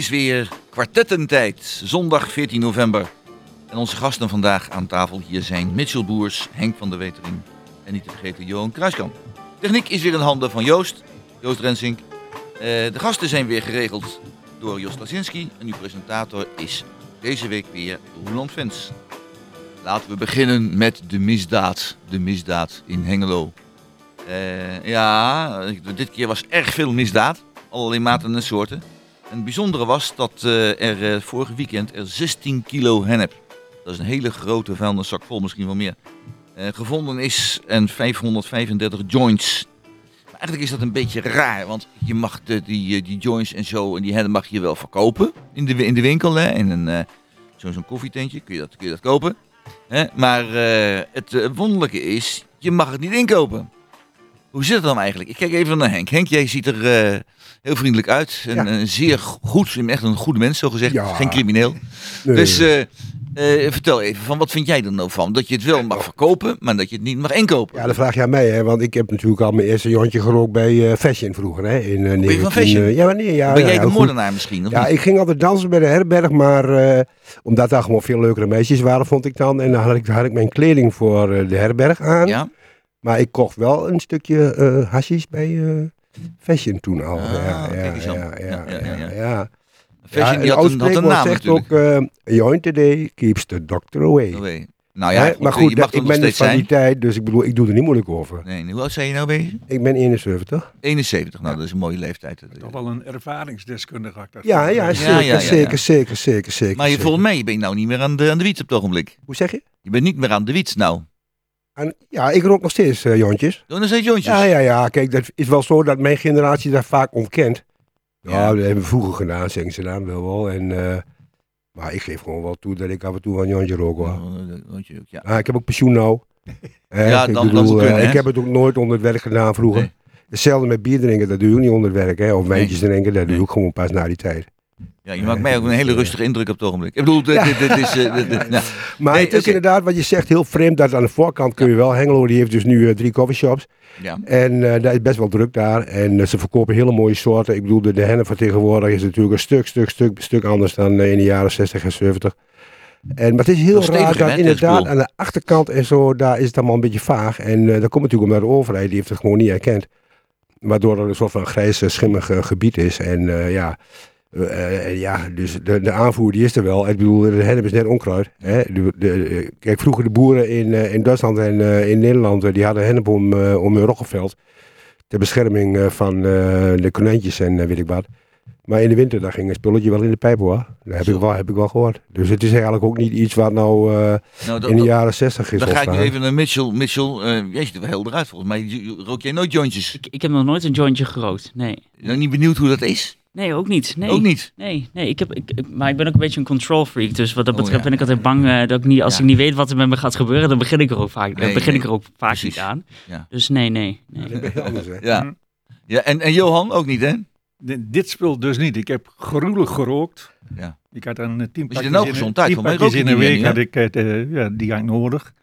Is weer kwartettentijd, zondag 14 november. En onze gasten vandaag aan tafel hier zijn Mitchell Boers, Henk van der Wetering en niet te vergeten Johan Kruiskamp. Techniek is weer in handen van Joost, Joost Rensink. Eh, de gasten zijn weer geregeld door Jos Lasinski en uw presentator is deze week weer Roland Vens. Laten we beginnen met de misdaad, de misdaad in Hengelo. Eh, ja, dit keer was erg veel misdaad, allerlei maten en soorten. En het bijzondere was dat eh, er uh, vorig weekend er 16 kilo hennep, dat is een hele grote vuilniszak vol, misschien wel meer, uh, gevonden is. En 535 joints. Maar eigenlijk is dat een beetje raar, want je mag de, die, die joints en zo en die hennep mag je wel verkopen in de, in de winkel. Hè, in een, zo'n zo koffietentje kun je dat, kun je dat kopen. Hè? Maar het wonderlijke is, je mag het niet inkopen. Hoe zit het dan eigenlijk? Ik kijk even naar Henk. Henk, jij ziet er heel vriendelijk uit. En ja. uh, zeer goed. Echt een goede mens, zo gezegd. Ja. Geen crimineel. Nee. Dus uh, vertel even, van wat vind jij er nou van? Dat je het wel mag verkopen, maar dat je het niet mag inkopen. Ja, dat vraag je aan mij. Hè? Want ik heb natuurlijk al mijn eerste jontje gerookt bij Fashion vroeger. Hè? In, ben je van Fashion? ja, wanneer? Ja, ben jij de moordenaar misschien? Of ja, niet? ik ging altijd dansen bij de herberg. Maar omdat daar gewoon veel leukere meisjes waren, vond ik dan. En dan had ik, had ik mijn kleding voor de herberg aan. Ja. Maar ik kocht wel een stukje uh, hashish bij uh, Fashion toen al. Ah, ja, kijk ja, eens ja, ja, Ja, ja, ja, ja. ja. Fashion Ja, die had een, had een naam zegt natuurlijk. ook, uh, joint today keeps the doctor away. Nou ja, goed, maar je goed, mag ik ben dus steeds van die tijd, dus ik bedoel, ik doe er niet moeilijk over. Nee, hoe oud zijn je nou bezig? Ik ben 71. 71, nou dat is een mooie leeftijd. Toch wel een ervaringsdeskundige achter. Ja, ja, zeker, ja, ja, ja. zeker, zeker, zeker, zeker. Maar je, zeker. volgens mij je bent nou niet meer aan de, aan de wiets op het ogenblik. Hoe zeg je? Je bent niet meer aan de wiets nou. En, ja, ik rook nog steeds uh, jontjes. Doen er steeds jontjes? Ja, ja, ja. Kijk, dat is wel zo dat mijn generatie dat vaak ontkent. Ja, Ja. dat hebben we vroeger gedaan, zeggen ze dan wel wel. En, uh, maar ik geef gewoon wel toe dat ik af en toe wel een jontje rook hoor. Jontje ja. Ah, ik heb ook pensioen nou. Ja, ik dan- bedoel, dan kunnen, eh, hè? ik heb het ook nooit onder het werk gedaan vroeger. Nee. Hetzelfde met bier drinken, dat doe je ook niet onder het werk. Hè? Of Nee. wijntjes drinken, dat doe Nee. ook gewoon pas na die tijd. Ja, je maakt mij ook een hele rustige indruk op het ogenblik. Ik bedoel, dit, Ja. dit, dit is... dit- nou, Maar Nee, het is inderdaad wat je zegt heel vreemd. Dat aan de voorkant kun je wel. Hengelo die heeft dus nu eh, drie coffeeshops. ja. En eh daar is best wel druk daar. En eh, ze verkopen hele mooie soorten. Ik bedoel, de, de van tegenwoordig is natuurlijk een stuk, stuk, stuk, stuk anders dan in de jaren 60 en 70. En, maar het is heel raar dat inderdaad aan de achterkant en zo, daar is het allemaal een beetje vaag. En dat komt natuurlijk omdat de overheid, die heeft het gewoon niet erkend. Waardoor er een soort van grijs, schimmig gebied is. En ja, eh, eh, ja, dus de, de aanvoer die is er wel. Ik bedoel, de hennep is net onkruid. Hè? De, de, kijk, vroeger de boeren in, eh, in Duitsland en eh, in Nederland, die hadden hennep om, eh, om hun roggenveld. Ter bescherming eh, van eh, de konijntjes en eh, weet ik wat. Maar in de winter, daar ging een spulletje wel in de pijp hoor. Dat heb Zo. ik, wel, heb ik wel gehoord. Dus het is eigenlijk ook niet iets wat nou eh, Nou, dat, in de jaren 60 is dan ga ik nu even naar Mitchell. Mitchell, eh jij ziet er wel heel eruit volgens mij. Rook jij nooit jointjes? Ik, ik heb nog nooit een jointje gerookt. Nee. Ben je niet benieuwd hoe dat is? Nee, ook niet. Nee. Ook niet? Nee, nee ik heb, ik, maar ik ben ook een beetje een control freak. Dus wat dat Oh, betreft ja. ben ik altijd bang eh, dat ik niet, als Ja. ik niet weet wat er met me gaat gebeuren, dan begin ik er ook vaak, Nee, begin nee. ik er ook vaak Precies. niet aan. Ja. Dus nee, nee. nee. Dat is heel anders, hè? Ja. Ja en, en Johan ook niet, hè? Dit spul dus niet. Ik heb gruwelijk gerookt. Ja. Ik had een eh, tien pakjes nou in, gezond tien pakjes in een week had ik eh, ja, die had ik nodig.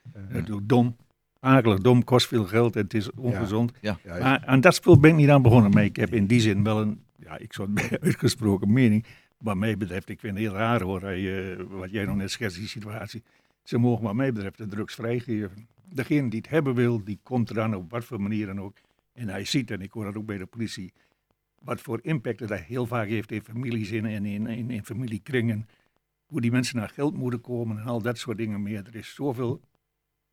Dom. Akelig dom, kost veel geld en het is ongezond. Ja, ja. Maar aan dat spul ben ik niet aan begonnen. Maar ik heb in die zin wel een, ja, ik het uitgesproken mening. Wat mij betreft, ik vind het heel raar hoor, eh, wat jij nog net schetst, die situatie. Ze mogen wat mij betreft de drugs vrijgeven. Degene die het hebben wil, die komt eraan op wat voor manier dan ook. En hij ziet, en ik hoor dat ook bij de politie, wat voor impact dat heel vaak heeft in families en in, in, in, in familiekringen. Hoe die mensen naar geld moeten komen en al dat soort dingen meer. Er is zoveel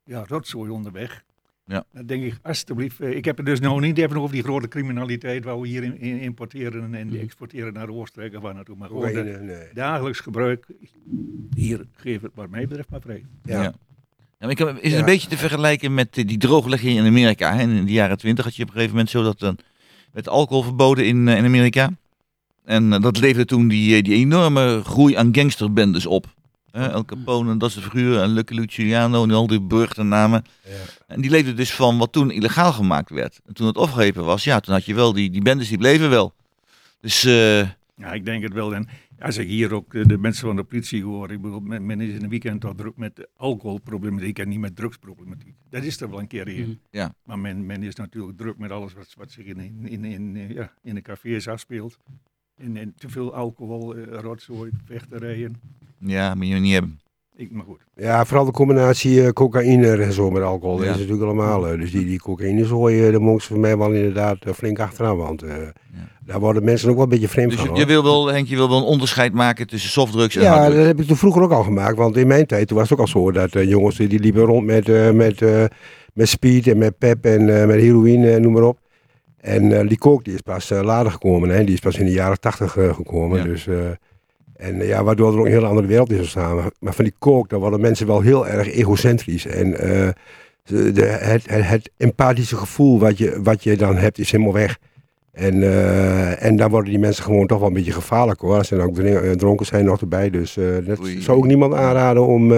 ja, rotzooi onderweg. Ja. Dan denk ik, alsjeblieft, eh, ik heb het dus nog niet even over die grote criminaliteit waar we hier in, in importeren en die exporteren naar de Oostenrijk of waar naartoe. Maar gewoon dat nee. dagelijks gebruik, hier geef het wat mij betreft maar vrij. Ja. Ja. Ja, maar ik heb, is het Ja. een beetje te vergelijken met eh, die drooglegging in Amerika? Hè? In de jaren twintig had je op een gegeven moment zo dat dan werd alcohol verboden in, eh, in Amerika. En eh, dat leverde toen die, eh, die enorme groei aan gangsterbendes op. Hè, El Capone, dat is de figuur, en Lucky Luciano en al die beruchte namen. Ja. En die leefde dus van wat toen illegaal gemaakt werd. En toen het opgeheven was, ja, toen had je wel die, die bendes die bleven wel. Dus eh, Ja, ik denk het wel. En als ik hier ook de, de mensen van de politie hoor, ik bedoel, men, is in een weekend al druk met alcoholproblematiek en niet met drugsproblematiek. Dat is er wel een keer hier. Mhm. Ja. Maar men, men is natuurlijk druk met alles wat, wat zich in, in, in, in, eh, ja, in de cafés afspeelt. En, en te veel alcohol, eh, rotzooi, wegterijen. Ja, moet je niet hebben. Ik, maar goed. Ja, vooral de combinatie eh, cocaïne en zo met alcohol. Dat is natuurlijk allemaal. eh, dus die, die cocaïne zooi, uh, mogen ze voor mij wel inderdaad eh, flink achteraan. Want eh, daar worden mensen ook wel een beetje vreemd Dus van. je, wil wel, Henk, je wil wel een onderscheid maken tussen softdrugs en Ja, harddrugs. dat heb ik toen vroeger ook al gemaakt. Want in mijn tijd toen was het ook al zo dat eh, jongens die liepen rond met, eh, met, eh, met speed en met pep en eh, met heroïne en noem maar op. En eh, die coke die is pas later gekomen. Hè? Die is pas in de jaren tachtig gekomen. Ja. Dus, eh, en eh, ja, waardoor er ook een hele andere wereld is ontstaan. Maar, maar van die coke, dan worden mensen wel heel erg egocentrisch. En eh, de, het, het, het empathische gevoel wat je, wat je dan hebt is helemaal weg. En, eh, en dan worden die mensen gewoon toch wel een beetje gevaarlijk hoor. Als ze dan ook dronken zijn nog erbij. Dus eh, dat Oei. zou ook niemand aanraden om,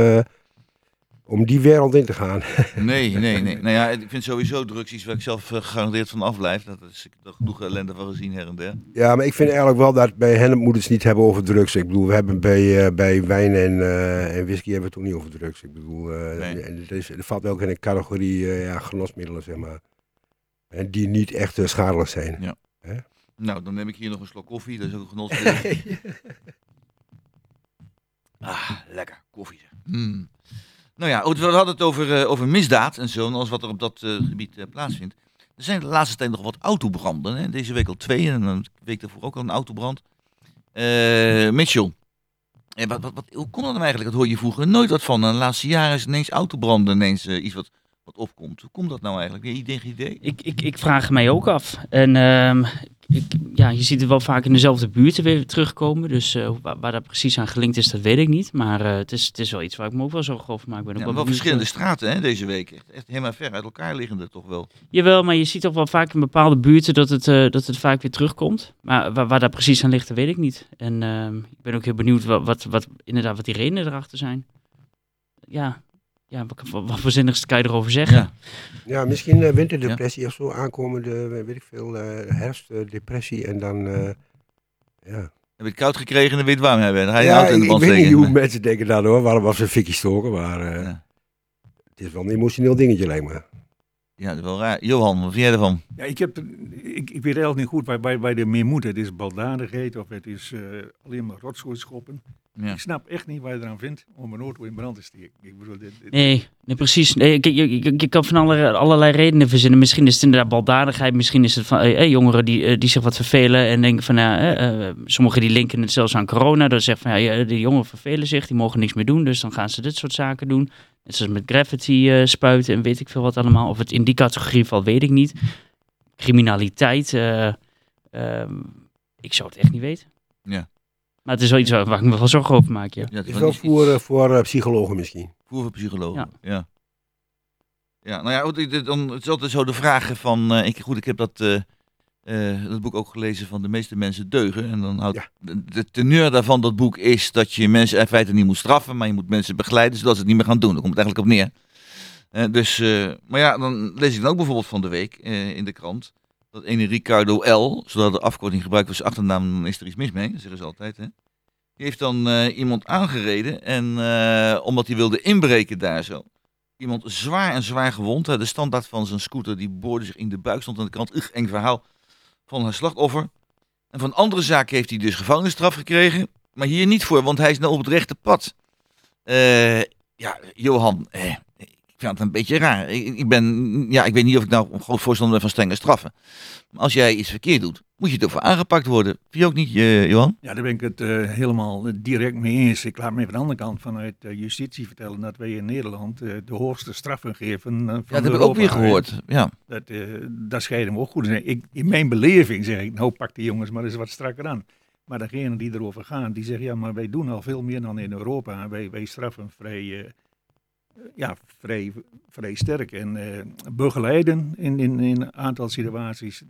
om die wereld in te gaan. Nee, nee, nee. Nou ja, ik vind sowieso drugs iets waar ik zelf eh, gegarandeerd van afblijf. Dat is, er genoeg ellende van gezien her en der. Ja, maar ik vind eigenlijk wel dat bij hen moeten ze het niet hebben over drugs. Ik bedoel, we hebben bij, eh, bij wijn en, eh, en whisky hebben we het ook niet over drugs. Ik bedoel, Nee. en het is, valt ook in een categorie ja, genosmiddelen, zeg maar. En die niet echt schadelijk zijn. Nou, dan neem ik hier nog een slok koffie. Dat is ook een genot. ah, lekker. Koffie. zeg. Mm. Nou ja, we hadden het over, eh, over misdaad en zo. En alles wat er op dat eh, gebied eh, plaatsvindt. Er zijn de laatste tijd nog wat autobranden. Hè? Deze week al twee en een week daarvoor ook al een autobrand. Mitchell. Wat, wat, wat, hoe kon dat nou eigenlijk? Dat hoor je vroeger nooit wat van. De laatste jaren is ineens autobranden ineens iets wat, wat opkomt. Hoe komt dat nou eigenlijk? Idee? idee? Ik, ik, ik vraag mij ook af. En ehm, ik, ja, je ziet het wel vaak in dezelfde buurten weer terugkomen. Dus eh, waar, waar dat precies aan gelinkt is, dat weet ik niet. Maar eh, het, is, het is wel iets waar ik me ook wel zorgen over maak. Ik Ben ook Ja, wel verschillende eh, straten hè, deze week. Echt, echt helemaal ver uit elkaar liggende toch wel. Jawel, maar je ziet toch wel vaak in bepaalde buurten dat het, dat het vaak weer terugkomt. Maar waar, waar dat precies aan ligt, dat weet ik niet. En ehm, ik ben ook heel benieuwd wat, wat, wat, inderdaad, wat die redenen erachter zijn. Ja, ja wat, wat, kan je erover zeggen? Ja. Ja, misschien eh, winterdepressie of zo aankomende, eh, weet ik veel, eh, herfstdepressie en dan, eh, ja. Heb je het koud gekregen en hebben. Dan ga je ja, een auto in ik, de ik weet niet hoe mensen denken dan hoor, waarom was een fikkie stoken, maar eh, Ja. het is wel een emotioneel dingetje lijkt me. Ja, dat is wel raar. Johan, wat vind jij ervan? Ja, ik, heb, ik, ik weet eigenlijk niet goed waar, waar, waar er meer moet. Het is baldadigheid of het is eh, alleen maar rotzooi schoppen. Ja. Ik snap echt niet waar je eraan vindt om een auto in brand te steken. Ik bedoel, dit, dit- Nee, nee precies. Nee, je, je, je, je kan van alle, allerlei redenen verzinnen. Misschien is het inderdaad baldadigheid. Misschien is het van eh, eh, jongeren die, eh, die zich wat vervelen. En denken van, ja, eh, eh, sommigen die linken het zelfs aan corona. Dat zeggen van, ja, ja, de jongeren vervelen zich. Die mogen niks meer doen. Dus dan gaan ze dit soort zaken doen. Zoals met gravity eh, spuiten en weet ik veel wat allemaal. Of het in die categorie valt, weet ik niet. Criminaliteit. eh, ehm, ik zou het echt niet weten. Ja. Maar het is wel iets waar, waar ik me wel zorgen over maak, ja. Ja, het is wel voor, eh, voor psychologen misschien. Voer voor psychologen. Ja. Ja. ja. nou ja, dan, het is altijd zo de vragen van... eh, ik, goed, ik heb dat, eh, dat boek ook gelezen van De meeste mensen deugen. En dan houdt Ja. de, teneur daarvan, dat boek, is dat je mensen in feite niet moet straffen... maar je moet mensen begeleiden zodat ze het niet meer gaan doen. Daar komt het eigenlijk op neer. Eh, dus, eh, maar ja, dan lees ik dan ook bijvoorbeeld van de week in de krant... dat ene Ricardo L., zodat de afkorting gebruikt was achternaam... dan is er iets mis mee, dat zeggen ze altijd, hè. Die heeft dan iemand aangereden en omdat hij wilde inbreken daar zo. Iemand zwaar en zwaar gewond. De standaard van zijn scooter die boorde zich in de buik. Stond aan de kant. Ugh, eng verhaal van haar slachtoffer. En van andere zaken heeft hij dus gevangenisstraf gekregen. Maar hier niet voor, want hij is nou op het rechte pad. Eh, ja, Johan, eh, vind het een beetje raar. Ik, ik ben, ja, ik weet niet of ik nou een groot voorstander ben van strenge straffen. Maar als jij iets verkeerd doet, moet je ervoor aangepakt worden. Vind je ook niet, eh, Johan? Ja, daar ben ik het eh, helemaal direct mee eens. Ik laat me van de andere kant vanuit eh, justitie vertellen dat wij in Nederland de hoogste straffen geven. van Ja, dat heb ik ook weer gehoord. Ja. Dat, daar scheiden we ook goed in. Ik, in mijn beleving zeg ik, nou pak die jongens maar eens wat strakker aan. Maar degenen die erover gaan, die zeggen, ja, maar wij doen al veel meer dan in Europa. Wij, wij straffen vrij, ja, vrij, vrij sterk. En eh, begeleiden in, in, in een aantal situaties,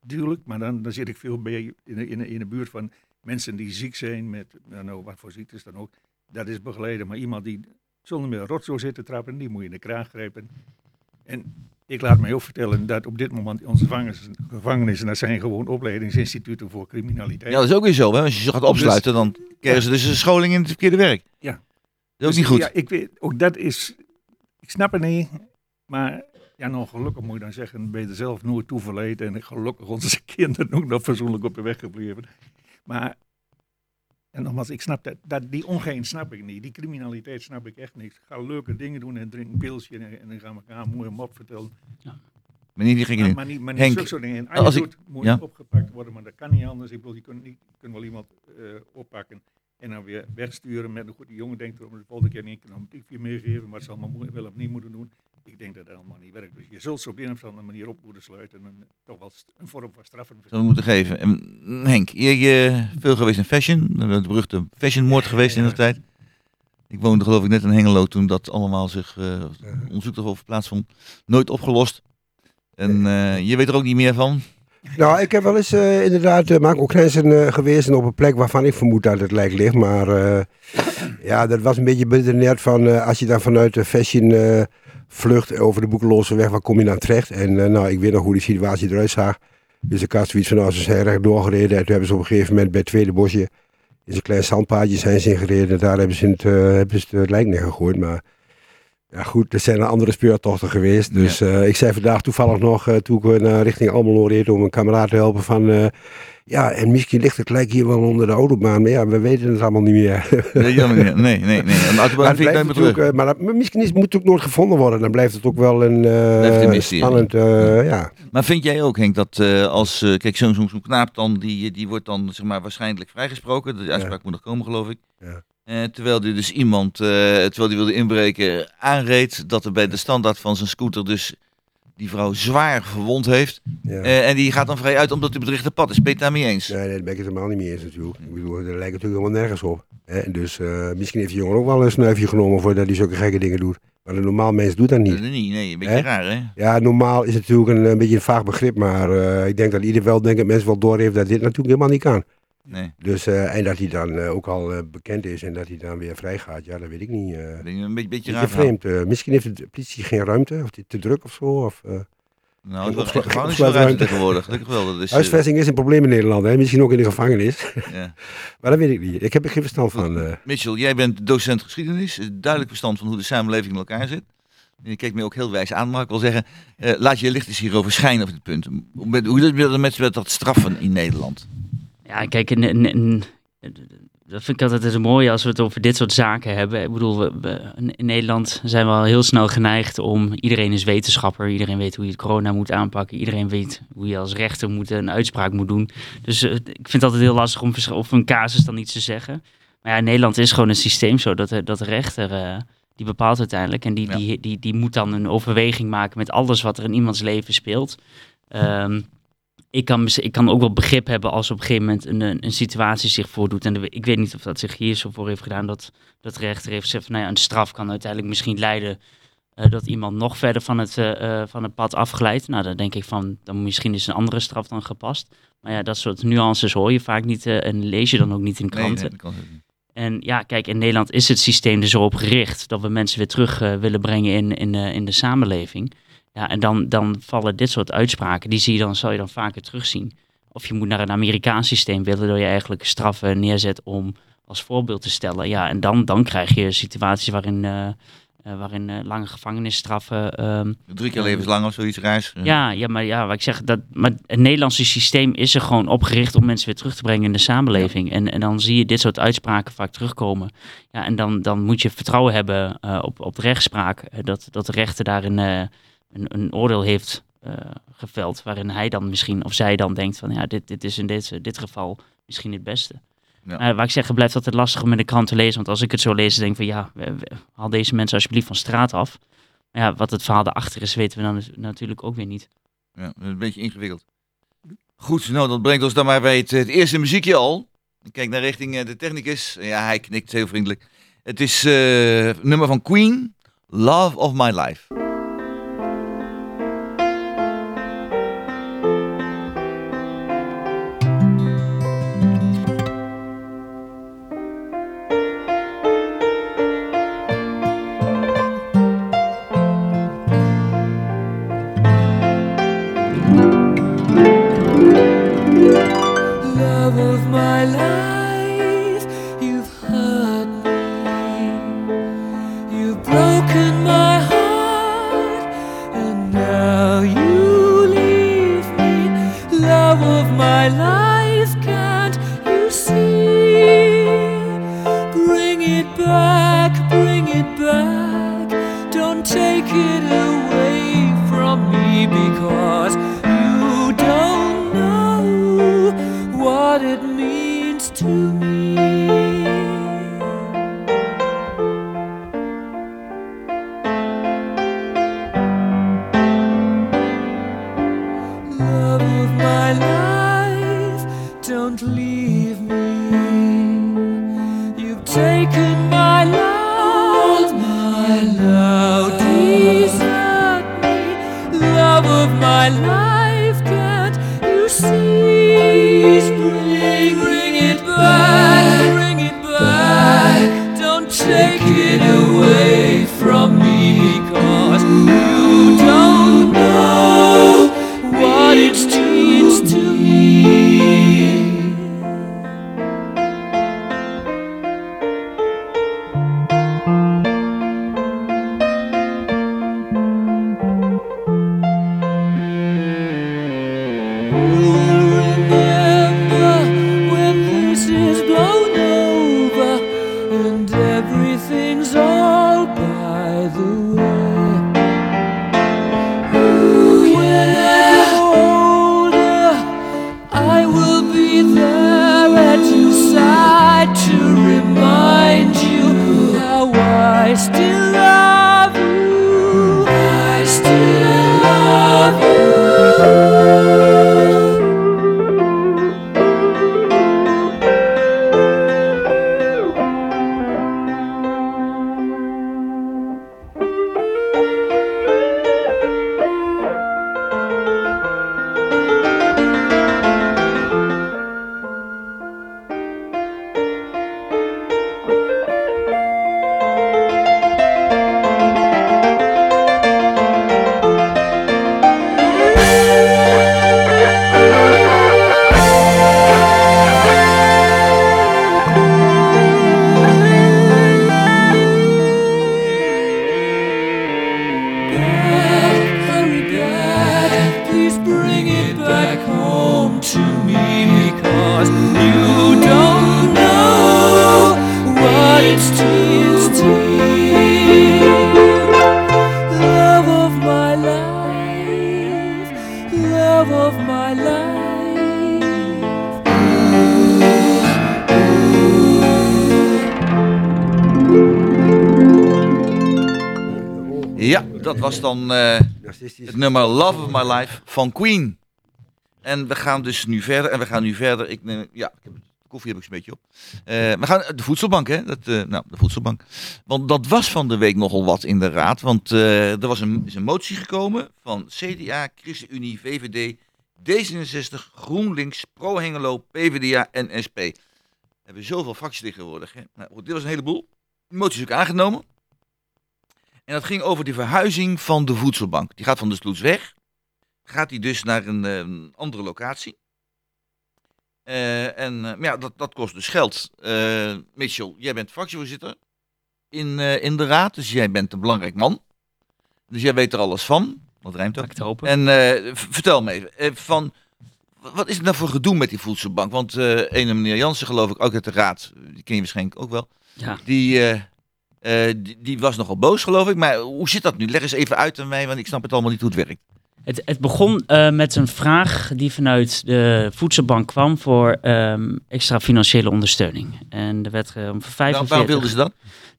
duidelijk. Maar dan, dan zit ik veel bij in de, in, in de buurt van mensen die ziek zijn met, nou, nou, wat voor ziektes dan ook. Dat is begeleiden. Maar iemand die zonder meer rotzooi zit te trappen, die moet je in de kraag grijpen. En ik laat mij ook vertellen dat op dit moment onze gevangenissen, gevangenissen dat zijn gewoon opleidingsinstituten voor criminaliteit. ja, dat is ook weer zo. Hè? Als je ze gaat opsluiten, dan krijgen ze dus een scholing in het verkeerde werk. Ja. Dat is ook Dus niet goed. Ja, ik weet, ook dat is, ik snap het niet, maar ja, nou gelukkig moet je dan zeggen, ben je er zelf nooit toe verleid en gelukkig onze kinderen ook nog fatsoenlijk op de weg gebleven. Maar, en nogmaals, ik snap dat, dat, die ongein snap ik niet. Die criminaliteit snap ik echt niet. Ik ga leuke dingen doen en drink een pilsje en, en dan gaan we elkaar een mooie mop vertellen. Meneer die ging Maar, in. maar niet, maar Henk, niet zulke soort dingen. En als, als je ik- doet, moet ja. opgepakt worden, maar dat kan niet anders. Ik bedoel, je kunt, niet, je kunt wel iemand eh, oppakken en dan weer wegsturen met een goed, die jongen denkt erom, de volgende keer een briefje meegeven, maar het zal maar mo- wel of niet moeten doen. Ik denk dat dat allemaal niet werkt. Dus je zult ze op een of andere manier op moeten sluiten en een, toch wel een vorm van straffen. We moeten geven. En, Henk, je, je veel geweest in fashion. De beruchte fashionmoord geweest in de tijd. Ik woonde geloof ik net in Hengelo toen dat allemaal zich uh, onderzoek erover plaatsvond. Nooit opgelost. En uh, je weet er ook niet meer van. Nou, ik heb wel eens uh, inderdaad uh, Marco Krensen uh, geweest en op een plek waarvan ik vermoed dat het lijk ligt. Maar ja, dat was een beetje beredeneerd van als je dan vanuit de fashion vlucht over de Boekeloze weg, waar kom je dan terecht? En nou, ik weet nog hoe die situatie eruit zag. Dus ik had zoiets van, nou, ze zijn recht doorgereden. En toen hebben ze op een gegeven moment bij het tweede bosje, in zo'n klein zandpaadje zijn ze ingereden. En daar hebben ze het, hebben ze het lijk neergegooid. Maar ja, goed, er zijn er andere speurtochten geweest. Dus ja. uh, ik zei vandaag toevallig nog, uh, toen ik naar richting Almelo reed om een kameraad te helpen van... Uh, ja, en misschien ligt het lijk hier wel onder de autobaan, maar ja, we weten het allemaal niet meer. nee, nee, nee. nee. En natuurlijk, maar, dat, maar misschien is, moet het ook nooit gevonden worden. Dan blijft het ook wel een, een spannend, uh, ja. Maar vind jij ook, Henk, dat als, kijk, zo'n zo, zo knaap dan, die, die wordt dan, zeg maar, waarschijnlijk vrijgesproken. De uitspraak ja. moet nog komen, geloof ik. Ja. Uh, terwijl hij dus iemand, uh, terwijl hij wilde inbreken, aanreed dat er bij de standaard van zijn scooter dus die vrouw zwaar verwond heeft. Ja. Uh, en die gaat dan vrij uit omdat hij bedriegt de pad is. Ben je het daarmee eens? Nee, nee, daar ben ik het helemaal niet mee eens natuurlijk. Ik bedoel, er lijkt natuurlijk helemaal nergens op. Hè? Dus misschien heeft die jongen ook wel een snuifje genomen voordat hij zulke gekke dingen doet. Maar een normaal mens doet dat niet. Nee, nee, nee een beetje raar hè? Ja, normaal is het natuurlijk een, een beetje een vaag begrip. Maar ik denk dat ieder wel, denk ik, mensen wel doorheeft dat dit natuurlijk helemaal niet kan. Nee. Dus, uh, en dat hij dan uh, ook al uh, bekend is en dat hij dan weer vrij gaat, ja, dat weet ik niet. een beetje, beetje raar. vreemd. misschien heeft de politie geen ruimte, of te druk of zo. Of, nou, het is gevangenisruimte tegenwoordig. Dat wel, dat is, Huisvesting is een probleem in Nederland, hè? misschien ook in de gevangenis. Ja. maar dat weet ik niet. Ik heb er geen verstand van. Mitchell, jij bent docent geschiedenis, duidelijk verstand van hoe de samenleving in elkaar zit. Je kijkt me ook heel wijs aan, maar ik wil zeggen, laat je licht eens hierover schijnen op dit punt. Hoe het met, met dat straffen in Nederland? Ja, kijk, dat vind ik altijd het mooie als we het over dit soort zaken hebben. Ik bedoel, we, we, in Nederland zijn we al heel snel geneigd om... Iedereen is wetenschapper, iedereen weet hoe je het corona moet aanpakken. Iedereen weet hoe je als rechter moet, een uitspraak moet doen. Dus uh, ik vind het altijd heel lastig om over een casus dan iets te zeggen. Maar ja, in Nederland is gewoon een systeem zo dat, dat de rechter... Uh, die bepaalt uiteindelijk en die, ja. die, die, die moet dan een overweging maken met alles wat er in iemands leven speelt. Um, ik kan, ik kan ook wel begrip hebben als op een gegeven moment een, een situatie zich voordoet. En de, ik weet niet of dat zich hier zo voor heeft gedaan. Dat, dat de rechter heeft gezegd van nou ja, een straf kan uiteindelijk misschien leiden uh, dat iemand nog verder van het, uh, van het pad afglijdt. Nou, dan denk ik van, dan misschien is een andere straf dan gepast. Maar ja, dat soort nuances hoor je vaak niet uh, en lees je dan ook niet in kranten. Nee, nee, niet. En ja, kijk, in Nederland is het systeem er zo op gericht dat we mensen weer terug willen brengen in, in, in de samenleving. Ja, en dan, dan vallen dit soort uitspraken, die zie je dan, zal je dan vaker terugzien. Of je moet naar een Amerikaans systeem willen, door je eigenlijk straffen neerzet om als voorbeeld te stellen. Ja, en dan, dan krijg je situaties waarin, uh, uh, waarin uh, lange gevangenisstraffen... Um, Drie keer levenslang of zoiets reis. Ja, ja, maar ja, wat ik zeg, dat, maar het Nederlandse systeem is er gewoon opgericht om mensen weer terug te brengen in de samenleving. Ja. En, en dan zie je dit soort uitspraken vaak terugkomen. Ja, en dan, dan moet je vertrouwen hebben op, op de rechtspraak, dat, dat de rechter daarin een, een, oordeel heeft uh, geveld. Waarin hij dan misschien, of zij dan denkt van ja, dit, dit is in dit, dit geval misschien het beste. Ja. Maar waar ik zeg, het blijft altijd lastig om in de krant te lezen. Want als ik het zo lees, denk ik van ja, we, we, haal deze mensen alsjeblieft van straat af. Maar ja, wat het verhaal daarachter is, weten we dan natuurlijk ook weer niet. Ja, een beetje ingewikkeld. Goed, nou dat brengt ons dan maar bij het, het eerste muziekje al. Ik kijk naar richting uh, de technicus. Ja, hij knikt heel vriendelijk. Het is uh, nummer van Queen, Love of My Life. Ja, dat was dan eh, het nummer Love of My Life van Queen. En we gaan dus nu verder. En we gaan nu verder. Ik neem, ja, ik heb, koffie heb ik een beetje op. Eh, we gaan de voedselbank, hè? Dat, eh, nou, de voedselbank. Want dat was van de week nogal wat in de raad. Want er was een, is een motie gekomen van CDA, ChristenUnie, VVD, D66, GroenLinks, Pro Hengelo, PvdA en SP. We hebben zoveel fracties tegenwoordig. Hè? Nou, dit was een heleboel. De motie is ook aangenomen. En dat ging over de verhuizing van de voedselbank. Die gaat van de Sloets weg. Gaat die dus naar een, eh, een andere locatie. Eh, en eh, maar ja, dat, dat kost dus geld. Eh Mitchell, jij bent fractievoorzitter in, in de raad. Dus jij bent een belangrijk man. Dus jij weet er alles van. Dat rijmt ook. Hopen. En vertel me even, van, wat is het nou voor gedoe met die voedselbank? Want ene meneer Jansen, geloof ik, ook uit de raad, die ken je waarschijnlijk ook wel. Ja. Die, die, die was nogal boos, geloof ik. Maar hoe zit dat nu? Leg eens even uit aan mij, want ik snap het allemaal niet hoe het werkt. Het, het begon eh, met een vraag die vanuit de voedselbank kwam voor ehm, extra financiële ondersteuning. En er werd eh, voor Waarom, 45... waarom wilden ze dat?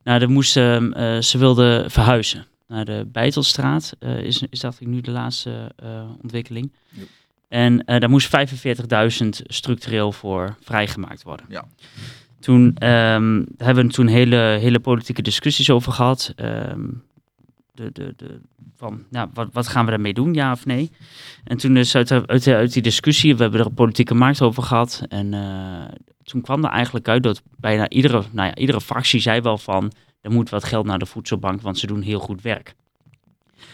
Nou, er moesten, eh, ze wilden verhuizen naar de Beitelstraat, eh, is, is dat nu de laatste eh, ontwikkeling. En eh, daar moest 45.000 structureel voor vrijgemaakt worden. Ja. Toen ehm, hebben we toen hele, hele politieke discussies over gehad. Ehm, de, de, de, van, nou, wat, wat gaan we daarmee doen, ja of nee? En toen is uit, uit, uit die discussie, we hebben er een politieke markt over gehad. En eh, toen kwam er eigenlijk uit dat bijna iedere, nou ja, iedere fractie zei wel van... er moet wat geld naar de voedselbank, want ze doen heel goed werk.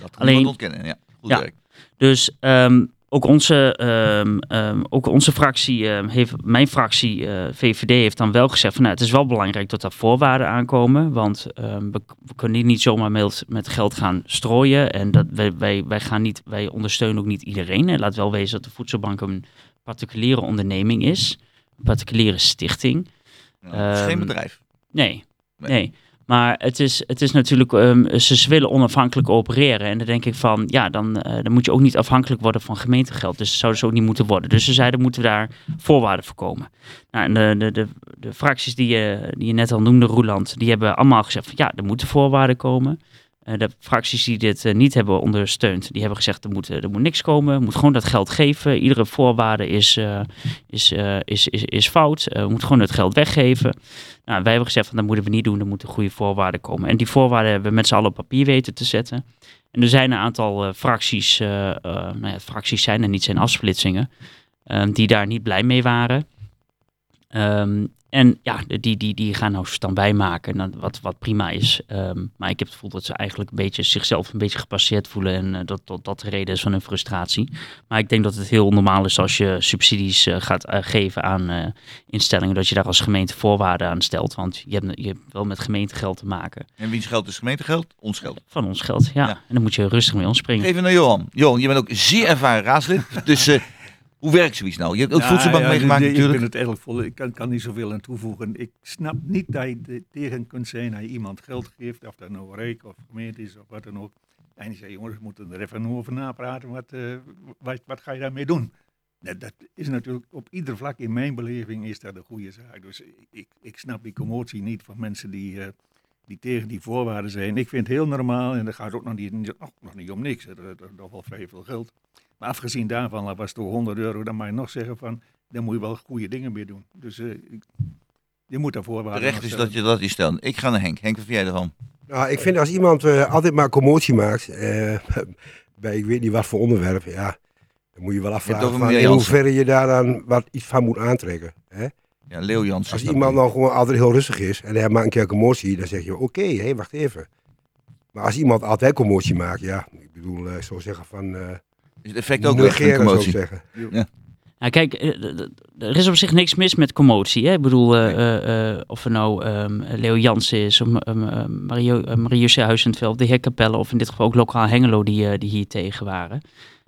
Dat Alleen- ontkennen, ja. Goed Ja. werk. Dus ehm, ook, onze, ehm, ehm, ook onze fractie, ehm, heeft, mijn fractie, eh, VVD, heeft dan wel gezegd van nou, het is wel belangrijk dat er voorwaarden aankomen. Want we, we kunnen niet zomaar met, met geld gaan strooien. En dat wij, wij, wij, gaan niet, wij ondersteunen ook niet iedereen. En laat wel wezen dat de voedselbank een particuliere onderneming is. Een particuliere stichting. Het is geen bedrijf. Nee, Nee. nee. Maar het is, het is natuurlijk, ehm, ze willen onafhankelijk opereren. En dan denk ik van, ja, dan, eh, dan moet je ook niet afhankelijk worden van gemeentegeld. Dus dat zou dus ook niet moeten worden. Dus ze zeiden, moeten we daar voorwaarden voor komen. Nou, en de, de, de, de fracties die je, die je net al noemde, Roeland, die hebben allemaal gezegd van, ja, er moeten voorwaarden komen. Eh, de fracties die dit eh, niet hebben ondersteund, die hebben gezegd er moet, er moet niks komen. Moet gewoon dat geld geven. Iedere voorwaarde is, eh, is, eh, is, is, is fout. Eh, we moeten gewoon het geld weggeven. Nou, wij hebben gezegd van dat moeten we niet doen. Er moeten goede voorwaarden komen. En die voorwaarden hebben we met z'n allen op papier weten te zetten. En er zijn een aantal eh, fracties, eh, eh, nou ja, fracties zijn er niet, zijn afsplitsingen, eh, die daar niet blij mee waren. Ehm, en ja, die, die, die gaan nou standbij maken, nou, wat, wat prima is. Ehm, maar ik heb het gevoel dat ze eigenlijk een beetje zichzelf een beetje gepasseerd voelen. En eh, dat, dat dat de reden is van hun frustratie. Maar ik denk dat het heel normaal is als je subsidies eh, gaat eh, geven aan instellingen. Dat je daar als gemeente voorwaarden aan stelt. Want je hebt, je hebt wel met gemeentegeld te maken. En wiens geld is gemeentegeld? Ons geld. Van ons geld, ja. Ja. En dan moet je rustig mee omspringen. Even naar Johan. Johan, je bent ook zeer ervaren raadslid. Dus hoe werkt zoiets nou? Je hebt ook Ja, voedselbank ja, meegemaakt ik- natuurlijk. Ik vind het eigenlijk vol. Ik kan, kan niet zoveel aan toevoegen. Ik snap niet dat je tegen kunt zijn dat je iemand geld geeft, of dat nou Rijk of gemeente is of wat dan ook. En je zegt, jongens, we moeten er even over napraten. Wat, eh, wat, wat ga je daarmee doen? Dat, dat is natuurlijk op ieder vlak in mijn beleving is dat een goede zaak. Dus ik, ik snap die commotie niet van mensen die, eh, die tegen die voorwaarden zijn. Ik vind het heel normaal en dat gaat ook nog niet, oh, nog niet om niks. Dat is toch wel vrij veel geld. Maar afgezien daarvan, dat was toch 100 euro, dan mag je nog zeggen van, daar moet je wel goede dingen mee doen. Dus eh, je moet daar voorwaarden Terecht aan is dat je dat die stelt. Ik ga naar Henk. Henk, wat vind jij ervan? Nou, ik vind als iemand eh, altijd maar commotie maakt, eh, bij ik weet niet wat voor onderwerp, ja, dan moet je wel afvragen van in Jansen. hoeverre je daar dan wat iets van moet aantrekken. Hè? Ja, Leo Jans. Als iemand nou gewoon altijd heel rustig is en hij maakt een keer commotie, dan zeg je oké, hé, wacht even. Maar als iemand altijd commotie maakt, ja, ik bedoel, ik zou zeggen van uh, Is het effect ook zou ik commotie? zeggen. Nou, kijk, eh, er is op zich niks mis met commotie. Hè? Ik bedoel, eh, Nee. eh, eh, of er nou ehm, Leo Jansen is, of um, Mario, uh, Mariusje Huizenveld, de heer Capelle, of in dit geval ook lokaal Hengelo die, die hier tegen waren.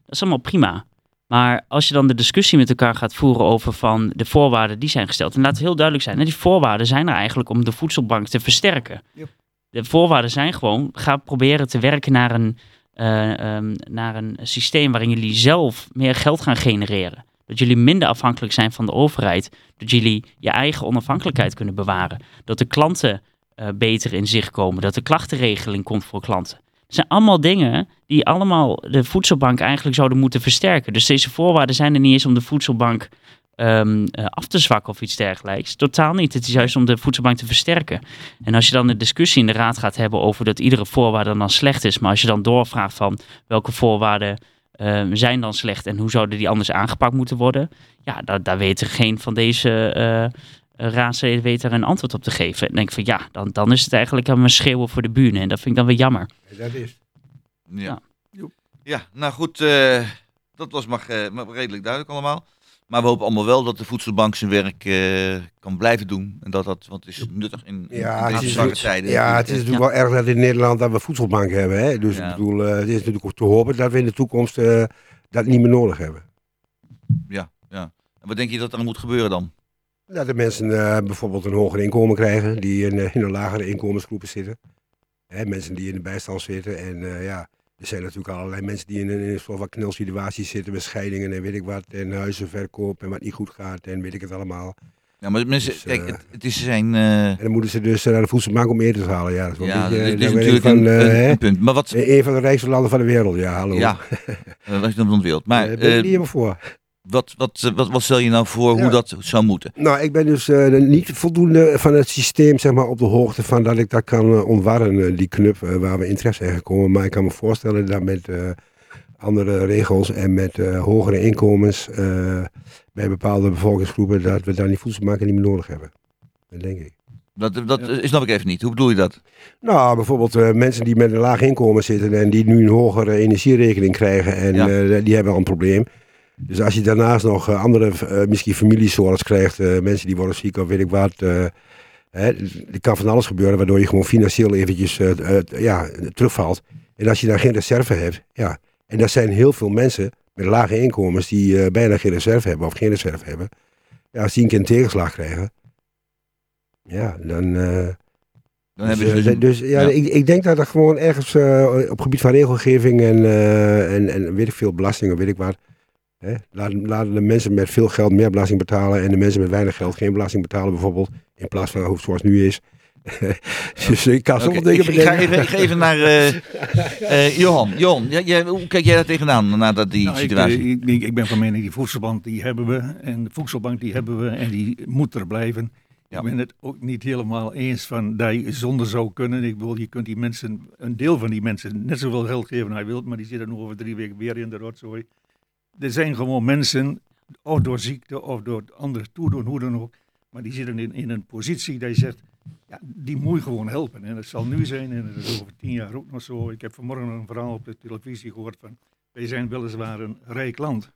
Dat is allemaal prima. Maar als je dan de discussie met elkaar gaat voeren over van de voorwaarden die zijn gesteld. En laat het heel duidelijk zijn, hè, die voorwaarden zijn er eigenlijk om de voedselbank te versterken. Yep. De voorwaarden zijn gewoon, ga proberen te werken naar een, eh, ehm, naar een systeem waarin jullie zelf meer geld gaan genereren. Dat jullie minder afhankelijk zijn van de overheid. Dat jullie je eigen onafhankelijkheid kunnen bewaren. Dat de klanten eh, beter in zicht komen. Dat de klachtenregeling komt voor klanten. Het zijn allemaal dingen die allemaal de voedselbank eigenlijk zouden moeten versterken. Dus deze voorwaarden zijn er niet eens om de voedselbank ehm, eh, af te zwakken of iets dergelijks. Totaal niet. Het is juist om de voedselbank te versterken. En als je dan een discussie in de raad gaat hebben over dat iedere voorwaarde dan slecht is. Maar als je dan doorvraagt van welke voorwaarden ehm, zijn dan slecht en hoe zouden die anders aangepakt moeten worden. Ja, daar, daar weet er geen van deze eh raadsleden weet daar een antwoord op te geven. En denk ik van ja, dan, dan is het eigenlijk een schreeuwen voor de buren. En dat vind ik dan weer jammer. Dat is. Ja. Ja. Ja, nou goed. eh, dat was maar, eh, maar redelijk duidelijk allemaal. Maar we hopen allemaal wel dat de voedselbank zijn werk eh, kan blijven doen. En dat dat, want het is nuttig in, in Ja, het deze is, zware tijden. ja, het is natuurlijk wel erg dat in Nederland dat we voedselbanken hebben. Hè? Dus Ja. ik bedoel, eh, het is natuurlijk ook te hopen dat we in de toekomst eh, dat niet meer nodig hebben. En wat denk je dat er moet gebeuren dan? Dat de mensen eh, bijvoorbeeld een hoger inkomen krijgen, die in, eh, in een lagere inkomensgroepen zitten. Hè, mensen die in de bijstand zitten. En eh, ja, er zijn natuurlijk allerlei mensen die in een, in soort van knelsituatie zitten met scheidingen en weet ik wat. En huizenverkoop en wat niet goed gaat en weet ik het allemaal. Ja, maar mensen, Dus, kijk, eh, het, het is zijn... eh, En dan moeten ze dus eh, naar de voedselbank om eten te halen. Ja, dat is ja, beetje, dit is natuurlijk van, een, punt. Maar wat... Een van de rijkste landen van de wereld, ja, hallo. Ja, als je dan wilt. Maar Daar ben ik eh, niet helemaal voor. Wat, wat, eh, wat, wat stel je nou voor Ja. hoe dat zou moeten? Nou, ik ben dus eh, niet voldoende van het systeem zeg maar, op de hoogte van dat ik dat kan eh, ontwarren, die knup waar we in terecht zijn gekomen. Maar ik kan me voorstellen dat met eh, andere regels en met eh, hogere inkomens eh, bij bepaalde bevolkingsgroepen, dat we daar die voedselbanken niet meer nodig hebben. Dat denk ik. Dat, dat Ja. snap ik even niet. Hoe bedoel je dat? Nou, bijvoorbeeld eh, mensen die met een laag inkomen zitten en die nu een hogere energierekening krijgen en Ja. eh, die hebben al een probleem. Dus als je daarnaast nog eh, andere, eh, misschien familiesoorts krijgt, eh, mensen die worden ziek of weet ik wat. hè, er kan van alles gebeuren waardoor je gewoon financieel eventjes ja, terugvalt. En als je daar geen reserve hebt, ja. En er zijn heel veel mensen met lage inkomens die bijna geen reserve hebben of geen reserve hebben. Ja, als die een keer een tegenslag krijgen, ja, dan, Dan Dus, hebben ze dus, dus ja, ja. Ik, ik denk dat er gewoon ergens op gebied van regelgeving en, en, en weet ik veel, belastingen, weet ik wat. Hè? Laten, laten de mensen met veel geld meer belasting betalen en de mensen met weinig geld geen belasting betalen, bijvoorbeeld. In plaats van hoe het zoals nu is. dus ik kan dingen ik, ik, ga bedenken. even, ik ga even naar eh, eh, Johan. Johan, jij- hoe kijk jij daar tegenaan, na dat die Nou, ik, situatie? eh, ik, ik, ik ben van mening, die voedselbank die hebben we. En de voedselbank die hebben we en die moet er blijven. Ja. Ik ben het ook niet helemaal eens van dat je zonder zou kunnen. Ik bedoel, je kunt die mensen, een deel van die mensen, net zoveel geld geven als hij wilt. Maar die zitten nog over drie weken weer in de rotzooi. Er zijn gewoon mensen, of door ziekte of door andere toedoen, hoe dan ook. Maar die zitten in, in een positie dat je zegt, ja, die moet je gewoon helpen. En dat zal nu zijn en dat is over tien jaar ook nog zo. Ik heb vanmorgen een verhaal op de televisie gehoord van, wij zijn weliswaar een rijk land.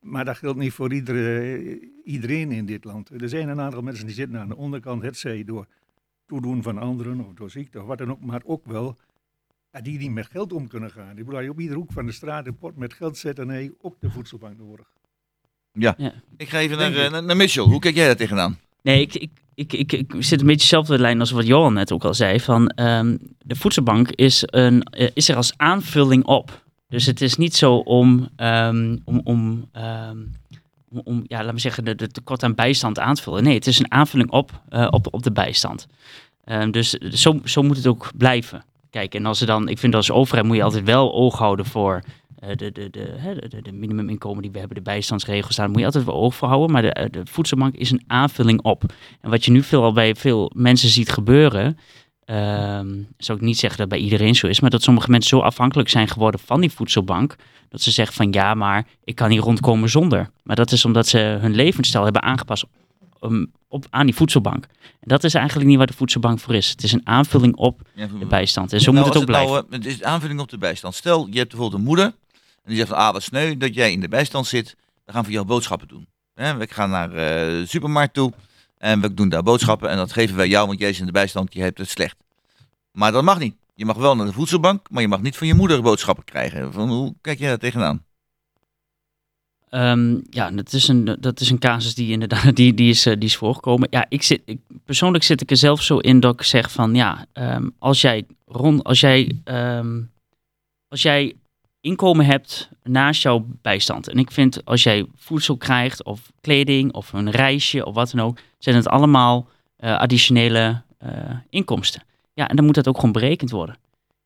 Maar dat geldt niet voor iedere, iedereen in dit land. Er zijn een aantal mensen die zitten aan de onderkant, het zij door toedoen van anderen of door ziekte of wat dan ook, maar ook wel ja, die niet met geld om kunnen gaan. Ik bedoel, je op iedere hoek van de straat een pot met geld zet, dan heb je ook de voedselbank nodig. Ik ga even naar, eh, naar, naar Mitchell. Hoe kijk jij daar tegenaan? Nee, ik, ik, ik, ik, ik zit een beetje dezelfde lijn als wat Johan net ook al zei. Van, ehm, de voedselbank is, een, eh, is er als aanvulling op. Dus het is niet zo om, ehm, om, om, ehm, om, om, ja, laten we zeggen, de, de tekort aan bijstand aan te vullen. Nee, het is een aanvulling op, eh, op, op de bijstand. Ehm, dus zo, zo moet het ook blijven. Kijk, en als er dan, ik vind als overheid moet je altijd wel oog houden voor eh, de, de, de, de, minimuminkomen die we hebben, de bijstandsregels, daar moet je altijd wel oog voor houden. Maar de, eh, voedselbank is een aanvulling op. En wat je nu veel bij veel mensen ziet gebeuren, ehm zou ik niet zeggen dat bij iedereen zo is, maar dat sommige mensen zo afhankelijk zijn geworden van die voedselbank, dat ze zeggen van ja, maar ik kan hier rondkomen zonder. Maar dat is omdat ze hun levensstijl hebben aangepast um, op, aan die voedselbank. En dat is eigenlijk niet waar de voedselbank voor is. Het is een aanvulling op Ja, de bijstand. En zo Nou, moet het ook blijven. Nou, eh, het is aanvulling op de bijstand. Stel, je hebt bijvoorbeeld een moeder. En die zegt van, ah, wat sneu dat jij in de bijstand zit. We gaan voor jou boodschappen doen. We gaan naar eh, de supermarkt toe. En we doen daar boodschappen. En dat geven wij jou, want jij is in de bijstand. Je hebt het slecht. Maar dat mag niet. Je mag wel naar de voedselbank. Maar je mag niet van je moeder boodschappen krijgen. Van, hoe kijk jij daar tegenaan? Ehm, ja, dat is, een, dat is een casus die inderdaad die, die is, eh, die is voorgekomen. Ja, ik zit, ik, persoonlijk zit ik er zelf zo in dat ik zeg van ja, ehm, als jij rond, als jij, ehm, als jij inkomen hebt naast jouw bijstand. En ik vind als jij voedsel krijgt of kleding of een reisje of wat dan ook, zijn het allemaal eh, additionele eh, inkomsten. Ja, en dan moet dat ook gewoon berekend worden.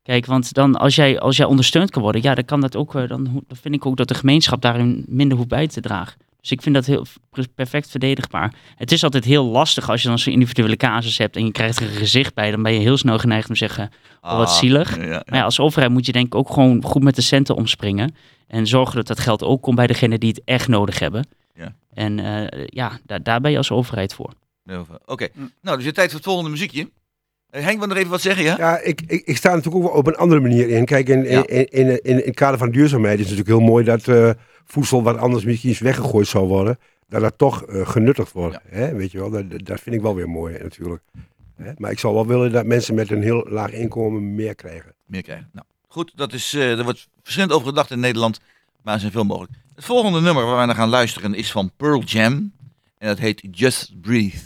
Kijk, want dan als jij, als jij ondersteund kan worden, ja, dan kan dat ook, eh, dan, dan vind ik ook dat de gemeenschap daarin minder hoeft bij te dragen. Dus ik vind dat heel per- perfect verdedigbaar. Het is altijd heel lastig als je dan zo'n individuele casus hebt en je krijgt er een gezicht bij, dan ben je heel snel geneigd om te zeggen, Oh, wat Ah, zielig. Ja, ja. maar ja, als overheid moet je denk ik ook gewoon goed met de centen omspringen en zorgen dat dat geld ook komt bij degenen die het echt nodig hebben. Ja. En eh, ja, daar, daar ben je als overheid voor. Oké, nou, dus je tijd voor het volgende muziekje. Eh, Henk wil nog even wat zeggen, ja? Ja, ik, ik, ik sta natuurlijk ook wel op een andere manier in. Kijk, in, Ja. in, in, in, in het kader van duurzaamheid is het natuurlijk heel mooi dat eh, voedsel wat anders misschien eens weggegooid zou worden, dat dat toch eh, genuttigd wordt. Hè? Weet je wel, dat, dat vind ik wel weer mooi natuurlijk. Hè? Maar ik zou wel willen dat mensen met een heel laag inkomen meer krijgen. meer krijgen. Nou, goed, dat is, er wordt verschillend over gedacht in Nederland, maar er zijn veel mogelijk. Het volgende nummer waar we naar gaan luisteren is van Pearl Jam. En dat heet Just Breathe.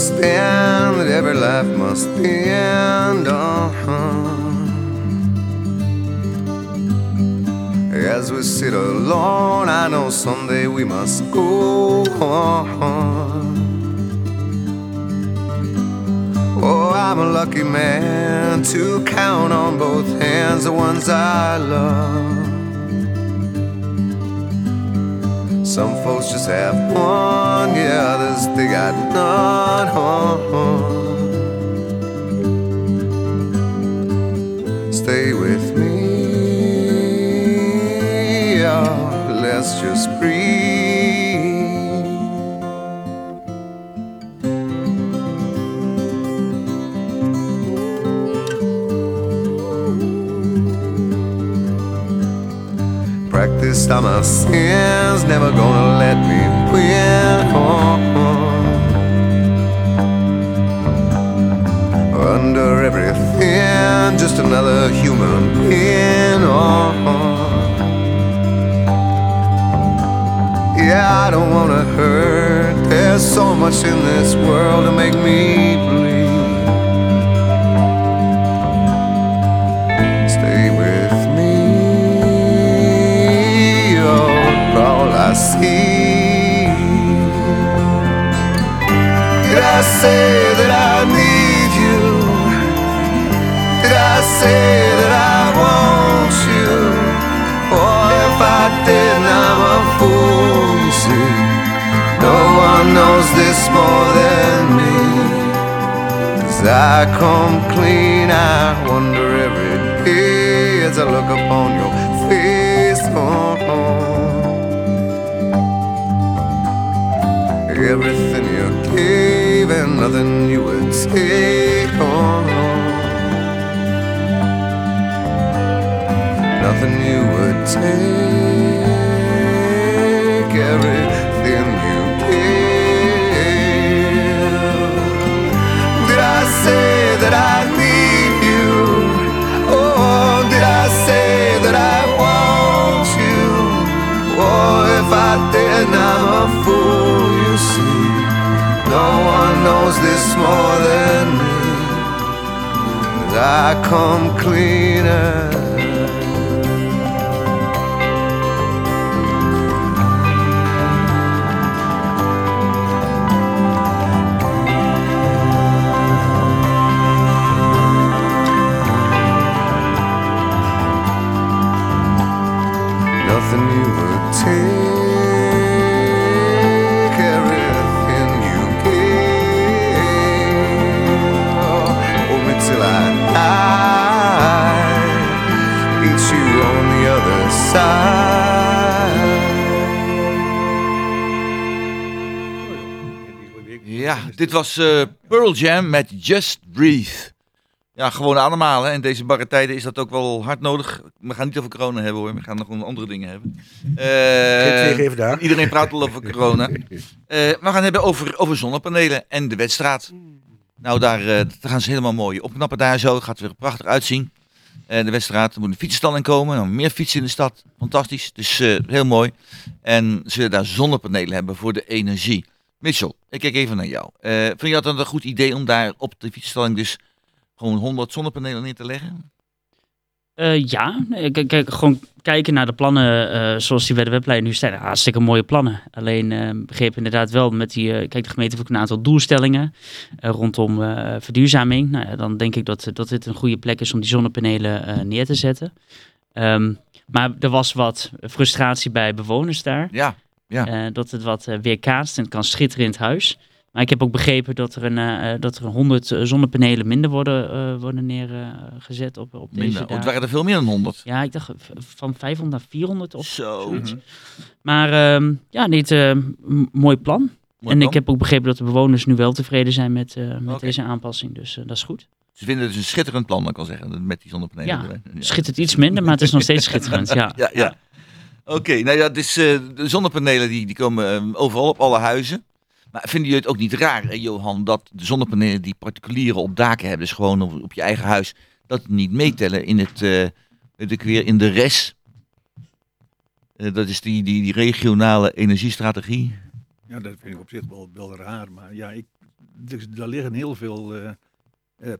I understand that every life must end. Uh-huh. As we sit alone, I know someday we must go on. Oh, I'm a lucky man to count on both hands the ones I love. Some folks just have one, yeah, others they got none. Stay with me, yeah, let's just breathe. Practice all my sins, never gonna let under everything, just another human being. Oh. Yeah, I don't wanna hurt. There's so much in this world to make me bleed. Oh, see I say that I need you? Did I say that I want you? Or if I did, I'm a fool, you see. No one knows this more than I come clean, I wonder every day as I look upon take. Everything you gave. Did I say that I need you? Oh, did I say that I want you? Oh, if I did, I'm a fool, you see. No one knows this more than me. I come cleaner. Dit was eh, Pearl Jam met Just Breathe. Ja, gewoon ademhalen. En deze barre tijden is dat ook wel hard nodig. We gaan niet over corona hebben hoor. We gaan nog andere dingen hebben. Daar. Iedereen praat al over corona. Eh, we gaan hebben over, over zonnepanelen en de wedstraat. Nou, daar, daar gaan ze helemaal mooi opknappen daar zo. Gaat er weer prachtig uitzien. Eh, de wedstraat, er moet een fietsenstalling komen. Dan meer fietsen in de stad. Fantastisch. Dus heel mooi. En ze willen daar zonnepanelen hebben voor de energie. Mitchell, ik kijk even naar jou. Eh, vind je dat dan een goed idee om daar op de fietsenstalling dus gewoon 100 zonnepanelen neer te leggen? Eh, ja, kijk, kijk, gewoon kijken naar de plannen eh, zoals die bij de webleiding nu staan. Hartstikke mooie plannen. Alleen eh, begreep inderdaad wel met die, kijk de gemeente heeft ook een aantal doelstellingen rondom verduurzaming. Nou, ja, dan denk ik dat, dat dit een goede plek is om die zonnepanelen neer te zetten. Ehm, maar er was wat frustratie bij bewoners daar. Ja, ja. Eh, dat het wat eh, weerkaatst en het kan schitteren in het huis. Maar ik heb ook begrepen dat er een, eh, dat er 100 eh, zonnepanelen minder worden, worden neergezet op, op deze Minder. Oh, het waren er veel meer dan 100. Ja, ik dacht van 500 naar 400 of Zo. zoiets. Maar ehm, ja, niet m- mooi plan. Mooi en plan. ik heb ook begrepen dat de bewoners nu wel tevreden zijn met, met deze aanpassing. Dus dat is goed. Ze vinden het dus een schitterend plan, ik kan zeggen, met die zonnepanelen. Ja. Ja. Schittert iets minder, maar het is nog steeds schitterend. Ja. Ja, ja. Oké, nou ja, dus, de zonnepanelen die, die komen eh, overal op alle huizen. Maar vinden jullie het ook niet raar, hè, Johan, dat de zonnepanelen die particulieren op daken hebben, dus gewoon op, op je eigen huis, dat niet meetellen in het, weet ik weer, in de RES? Eh, dat is die, die, die regionale energiestrategie. Ja, dat vind ik op zich wel, wel raar. Maar ja, ik, dus, er liggen heel veel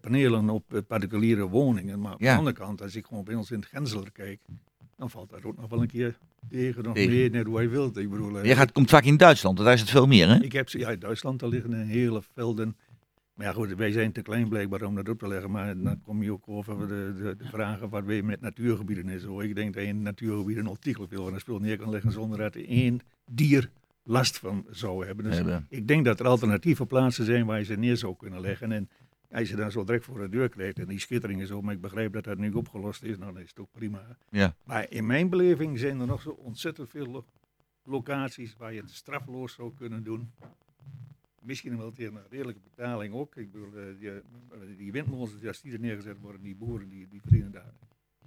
panelen op particuliere woningen. Maar Ja. de andere kant, als ik gewoon bij ons in het Genseler kijk, dan valt dat ook nog wel een keer tegen. Of Tegen. meer, net hoe hij wilt. Ik bedoel, eh, Jij gaat, komt vaak in Duitsland, daar is het veel meer, hè? ik heb ja, in Duitsland, daar liggen een hele velden. Maar ja, goed, wij zijn te klein blijkbaar om dat op te leggen. Maar dan kom je ook over de, de, de vragen wat weer met natuurgebieden en zo. Ik denk dat je in natuurgebieden ontiegelijk veel van een spul neer kan leggen zonder dat één dier last van zou hebben. Dus Hebben. ik denk dat er alternatieve plaatsen zijn waar je ze neer zou kunnen leggen. En als je dan zo direct voor de deur krijgt en die schittering is zo, maar ik begrijp dat dat nu opgelost is, nou dan is het ook prima. Ja. Maar in mijn beleving zijn er nog zo ontzettend veel lo- locaties waar je het strafloos zou kunnen doen. Misschien wel tegen een redelijke betaling ook. Ik bedoel, eh, die, eh, die windmolens, die als die er neergezet worden, die boeren, die, die verdienen daar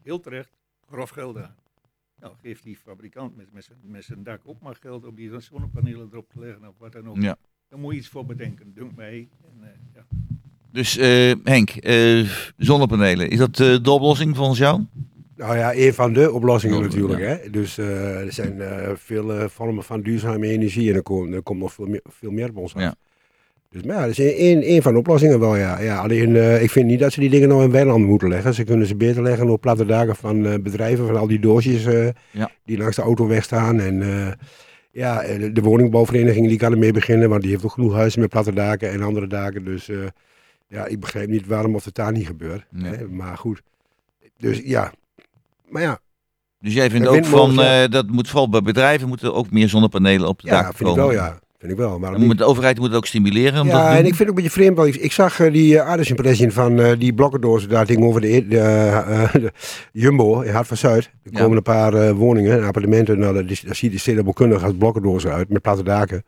heel terecht grof geld aan. Nou, geeft die fabrikant met, met, zijn, met zijn dak ook maar geld om die zonnepanelen erop te leggen of wat dan ook. Ja. Daar moet je iets voor bedenken, dunkt mij. En, eh, ja. Dus eh, Henk, eh, zonnepanelen, is dat eh, de oplossing volgens jou? Nou ja, een van de oplossingen natuurlijk. Hè? Dus er zijn veel vormen van duurzame energie en er komt, er komt nog veel meer, veel meer op ons af. Ja. Dus maar ja, dat is één, van de oplossingen wel, ja. ja alleen, ik vind niet dat ze die dingen nou in weilanden moeten leggen. Ze kunnen ze beter leggen op platte daken van bedrijven, van al die doosjes Ja. die langs de autoweg staan. En ja, de, woningbouwvereniging die kan ermee beginnen, want die heeft ook genoeg huizen met platte daken en andere daken. Dus ja, ik begrijp niet waarom of het daar niet gebeurt. Nee. Hè? Maar goed. Dus ja. Maar ja, Dus jij vindt ook van, ja. eh, dat moet vooral bij bedrijven moeten ook meer zonnepanelen op de ja daken vind ik komen. wel, ja. Vind ik wel. Maar moet de overheid moet het ook stimuleren. Om dat Ja, en ik vind het ook een beetje vreemd. Want ik, ik zag eh, die uh, aardesimpressie van eh, die blokkendozen daar tegenover de, de, eh, de Jumbo in Hart van Zuid. Er Ja. komen een paar eh, woningen en appartementen. Nou, dat, dat ziet er stedenbouwkundig als blokkendozen uit met platte daken.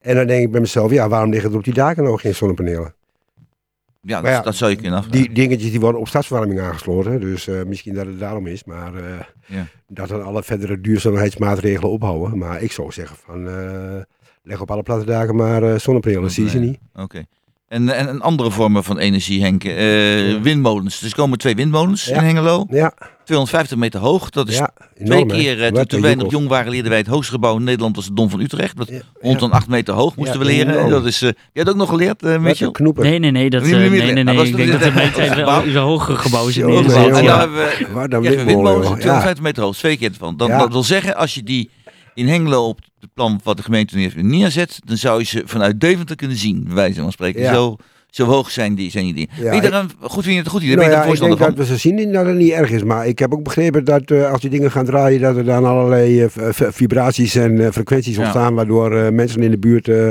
En dan denk ik bij mezelf, ja, waarom liggen er op die daken nou geen zonnepanelen? Ja, dat, zou je kunnen afvragen. Die dingetjes die worden op stadsverwarming aangesloten. Dus eh, misschien dat het daarom is. Maar eh, Ja. dat dan alle verdere duurzaamheidsmaatregelen ophouden. Maar ik zou zeggen van, eh, leg op alle platte daken maar zonnepanelen. Dat zie je ze niet. Oké. En, en, en andere vormen van energie, Henk. Eh, Ja. Windmolens. Dus er komen twee windmolens Ja. in Hengelo. Ja, 250 meter hoog. Dat is ja twee enorm, keer, eh, Wat toen een wij nog jong waren, leerden wij het hoogste gebouw in Nederland. was het Dom van Utrecht. Dat Ja, rond een 8 meter hoog moesten Ja, we leren. Dat is, eh, jij had ook nog geleerd, eh Mitchell? een knoeper. Nee, nee, nee. Dat, eh, nee, nee, Ah, nee. was Ik denk dat dit- er mijn tijd gebouw? Zo, neergezet. nee, En ja. dan hebben we dan windmolens joh. 250 meter hoog. Twee keer van. Dan. Dat wil zeggen, als je die in Hengelo op het plan wat de gemeente nu heeft neerzet, dan zou je ze vanuit Deventer kunnen zien, bij wijze van spreken. Ja. Zo, zo hoog zijn die, zijn die dingen. Ja, ben je ik- daar een, goed, vind je het een goed idee? Nou ben je ja, ik denk voorstander dat van? we ze zien dat het niet erg is. Maar ik heb ook begrepen dat eh, als die dingen gaan draaien, dat er dan allerlei eh, v- vibraties en eh, frequenties Ja. ontstaan. Waardoor eh, mensen in de buurt eh,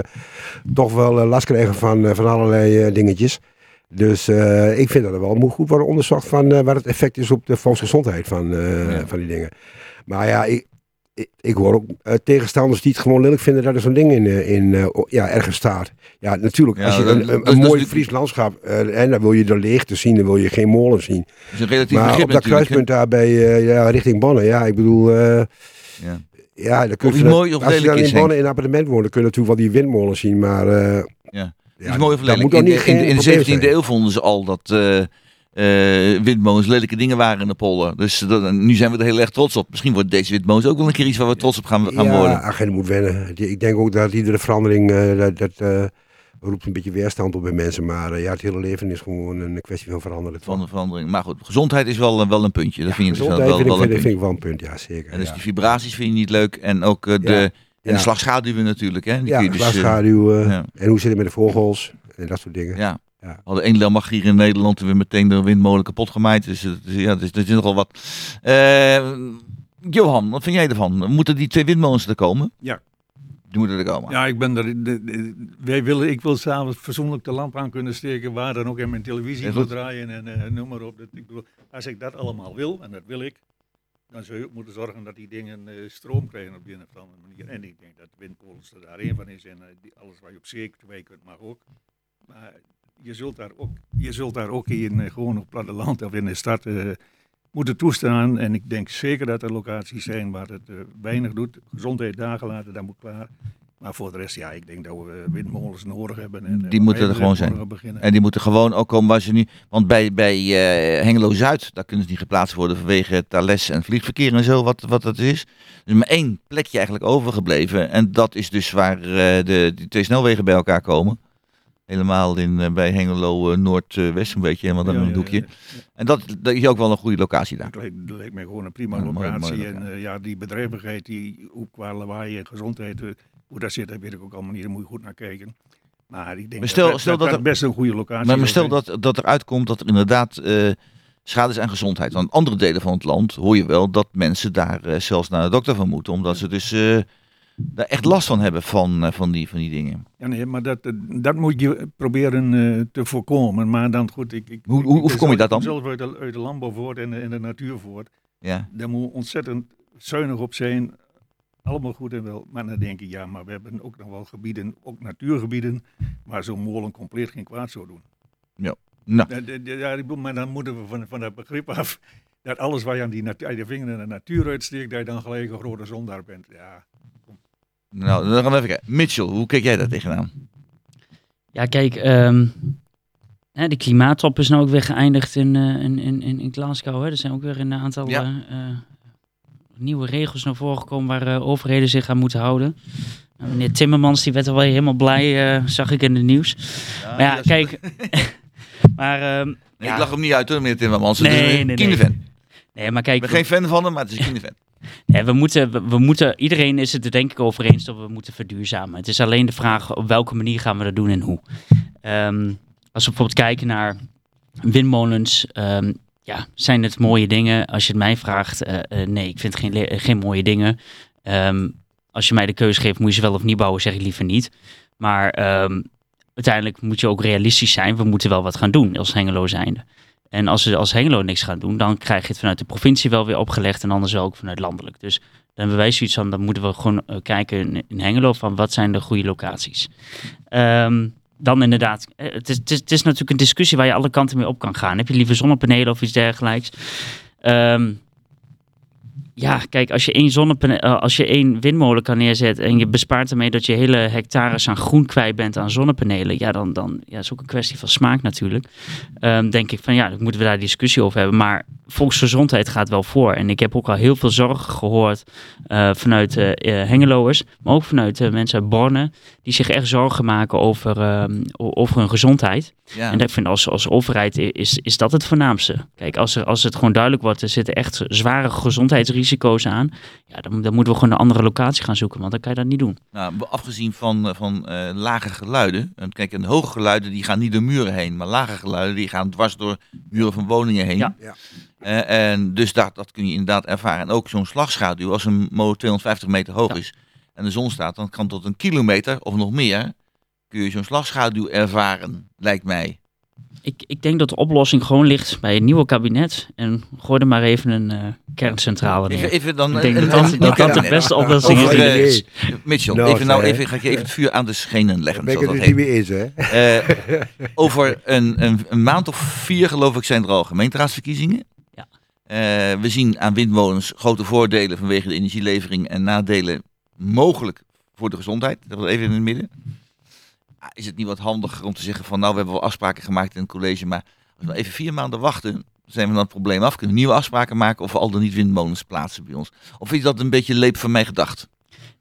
toch wel eh, last krijgen van, eh, van allerlei eh, dingetjes. Dus eh, ik vind dat er wel moet goed worden onderzocht van eh, wat het effect is op de volksgezondheid van, eh, van die dingen. Maar ja, ik, ik, hoor ook eh, tegenstanders die het gewoon lelijk vinden dat er zo'n ding in, eh, in eh, ja, ergens staat. Ja, natuurlijk. Ja, als je dat- een, een, dat- een dat is mooi Fries landschap, eh, en dan wil je de leegte zien, dan wil je geen molen zien. Is een relatief Maar op dat kruispunt daar bij, ja, richting Bonne, ja, ik bedoel, Ja. ja, dan kun je mooi of als je dan in Bonne in een appartement woont, dan kun je natuurlijk wel die windmolen zien, maar Ja. ja, is mooi of lelijk. In, in, in de probleem 17e zijn. eeuw vonden ze al dat eh, eh, windmolens lelijke dingen waren in de polder. Dus dat, nu zijn we er heel erg trots op. Misschien wordt deze windmolens ook wel een keer iets waar we trots op gaan, gaan ja, worden. je moet wennen. Ik denk ook dat iedere verandering, eh, dat, dat eh, roept een beetje weerstand op bij mensen, maar ja, het hele leven is gewoon een kwestie van veranderen. Van de verandering. Maar goed, gezondheid is wel, wel een puntje. Dat vind je dus wel, Gezondheid wel, vind, ik, wel een vind, ik, puntje. vind ik wel een punt, ja, zeker. En dus ja. die vibraties vind je niet leuk. En ook de, Ja. en de Ja. slagschaduwen natuurlijk. Hè? Die kun je ja, dus, glasschaduw, ja. en hoe zit het met de vogels en dat soort dingen. ja. Ja. Hadden één lamag hier in Nederland weer meteen de windmolen kapot gemaaid. Dus het is- ja, dus, dat is nogal wat. Eh, Johan, wat vind jij ervan? Moeten die twee windmolens er komen? Ja. Die moeten er komen. Ja, ik ben er. de- de- wij willen, ik wil s'avonds fatsoenlijk de lamp aan kunnen steken. Waar dan ook in mijn televisie wil goed. draaien en eh, noem maar op. Dat, ik bedoel, als ik dat allemaal wil, en dat wil ik. Dan zul je ook moeten zorgen dat die dingen eh, stroom krijgen op de een of andere manier. En ik denk dat windmolens er daar één van is. En eh, die, alles waar je op zee kwijt kunt mag ook. Maar je zult daar ook, je zult daar ook in, eh, gewoon op platteland of in de stad eh, moeten toestaan. En ik denk zeker dat er locaties zijn waar het eh, weinig doet. Gezondheid daar gelaten, dat moet klaar. Maar voor de rest, ja, ik denk dat we windmolens nodig hebben. En, Die moeten er gewoon zijn. beginnen. En die moeten gewoon ook komen waar ze nu. Want bij, bij eh, Hengelo Zuid, daar kunnen ze niet geplaatst worden vanwege Thales en vliegverkeer en zo, wat, wat dat is. Er is maar één plekje eigenlijk overgebleven. En dat is dus waar de, die twee snelwegen bij elkaar komen. Helemaal in, eh, bij Hengelo eh, Noordwest, een beetje helemaal Ja, in ja, een hoekje. ja. En dat, dat is ook wel een goede locatie daar. Dat lijkt mij gewoon een prima locatie. en eh, ja, die bedrijvigheid, die ook qua lawaai en gezondheid, hoe dat zit, daar weet ik ook allemaal niet. Daar moet je goed naar kijken. Maar ik denk Maar stel- dat, stel dat, dat dat best een goede locatie Maar, maar stel dat, dat eruit komt dat er inderdaad eh, schade is aan gezondheid. Want andere delen van het land hoor je wel dat mensen daar zelfs naar de dokter van moeten. Omdat ze dus daar echt last van hebben van, eh, van, die, van die dingen. Ja, nee, maar dat, eh, dat moet je proberen eh, te voorkomen. Maar dan goed, ik, ik, Hoe- hoe- voorkom je dat dan? zelf uit de, uit de landbouw voort en, de- en de natuur voort. Ja. Daar moet ontzettend zuinig op zijn. Allemaal goed en wel. Maar dan denk ik, ja, maar we hebben ook nog wel gebieden, ook natuurgebieden, waar zo'n molen compleet geen kwaad zou doen. Nou, Ja, de- ja, ik bedoel, maar dan moeten we van, van dat begrip af dat alles waar je aan die natu- je vinger in de natuur uitsteekt, dat je dan gelijk een grote zondaar bent. Ja, nou, dan gaan we even kijken. Mitchell, hoe kijk jij daar tegenaan? Ja, kijk, ehm, hè, de klimaattop is nou ook weer geëindigd in, eh, in, in, in in Glasgow. Hè. Er zijn ook weer een aantal Ja. eh, eh, nieuwe regels naar voren gekomen waar overheden zich aan moeten houden. Nou, meneer Timmermans die werd er wel helemaal blij, zag ik in het nieuws. maar ja, dat is- kijk. maar, ehm, Nee, ja. Ik lach hem niet uit hoor, meneer Timmermans. Het Nee, is een nee, nee. kinderfan. nee, maar Ik kijk. ben geen fan van hem, maar het is een kinderfan. We moeten, we, moeten, iedereen is het er denk ik over eens dat we moeten verduurzamen. Het is alleen de vraag op welke manier gaan we dat doen en hoe. Ehm, als we bijvoorbeeld kijken naar windmolens, ehm, ja, zijn het mooie dingen? Als je het mij vraagt, eh, eh, nee, ik vind geen, geen mooie dingen. Ehm, als je mij de keuze geeft, moet je ze wel of niet bouwen, zeg ik liever niet. Maar uiteindelijk moet je ook realistisch zijn. We moeten wel wat gaan doen als Hengelo zijnde. En als we als Hengelo niks gaan doen, dan krijg je het vanuit de provincie wel weer opgelegd en anders ook vanuit landelijk. Dus dan hebben wij zoiets van, dan moeten we gewoon eh, kijken in, Hengelo van wat zijn de goede locaties. Ehm, dan inderdaad, eh, het is, het, is, natuurlijk een discussie waar je alle kanten mee op kan gaan. Heb je liever zonnepanelen of iets dergelijks? Ehm, ja, kijk, als je één zonnepane- eh, als je één windmolen kan neerzetten en je bespaart ermee dat je hele hectares aan groen kwijt bent aan zonnepanelen, ja, dan, dan ja, is ook een kwestie van smaak natuurlijk. Ehm, denk ik van ja, dan moeten we daar discussie over hebben. Maar volksgezondheid gaat wel voor. En ik heb ook al heel veel zorgen gehoord eh, vanuit eh eh, Hengeloers, maar ook vanuit eh, mensen uit Borne, die zich echt zorgen maken over, ehm, over hun gezondheid. Ja. En ik vind als, als overheid is, is dat het voornaamste. Kijk, als, er, als het gewoon duidelijk wordt, er zitten echt zware gezondheidsrisico's aan. Ja, dan, dan moeten we gewoon een andere locatie gaan zoeken, want dan kan je dat niet doen. Nou, afgezien van, van eh, lage geluiden. Want kijk, en hoge geluiden die gaan niet door muren heen. Maar lage geluiden die gaan dwars door muren van woningen heen. Ja. Ja. Eh, en dus dat, dat kun je inderdaad ervaren. En ook zo'n slagschaduw, als een molen 250 meter hoog Ja. is en de zon staat, dan kan tot een kilometer of nog meer kun je zo'n slagschaduw ervaren, lijkt mij. Ik, ik denk dat de oplossing gewoon ligt bij een nieuwe kabinet. En gooi er maar even een eh, kerncentrale Even, neer. even dan, Ik denk eh, dat een- dat, een- dat, dat de beste oplossing is. eh, Mitchell, even, nou, even, ga ik je even het vuur aan de schenen leggen. Ben ik zoals het dat er niet heet. mee eens, hè? Eh, over een, een, een maand of vier, geloof ik, zijn er al gemeenteraadsverkiezingen. Eh, we zien aan windmolens grote voordelen vanwege de energielevering en nadelen mogelijk voor de gezondheid. Dat was even in het midden. Ah, Is het niet wat handiger om te zeggen van nou, we hebben wel afspraken gemaakt in het college, maar als we even vier maanden wachten, zijn we dan het probleem af. Kunnen we nieuwe afspraken maken of we al dan niet windmolens plaatsen bij ons? Of is dat een beetje leep van mij gedacht?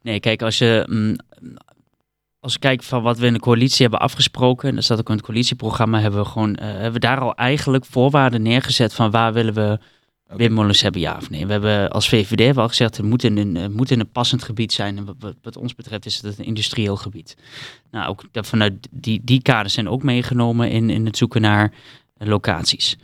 Nee, kijk, als je, mm, als je kijkt van wat we in de coalitie hebben afgesproken, en dat staat ook in het coalitieprogramma, hebben we gewoon, eh, hebben we daar al eigenlijk voorwaarden neergezet van waar willen we Windmolens hebben, ja of nee. We hebben als VVD wel gezegd, het moet in een, het moet in een passend gebied zijn. En wat, wat, ons betreft is het een industrieel gebied. Nou, ook dat vanuit die, die kaders zijn ook meegenomen in, in het zoeken naar eh, locaties.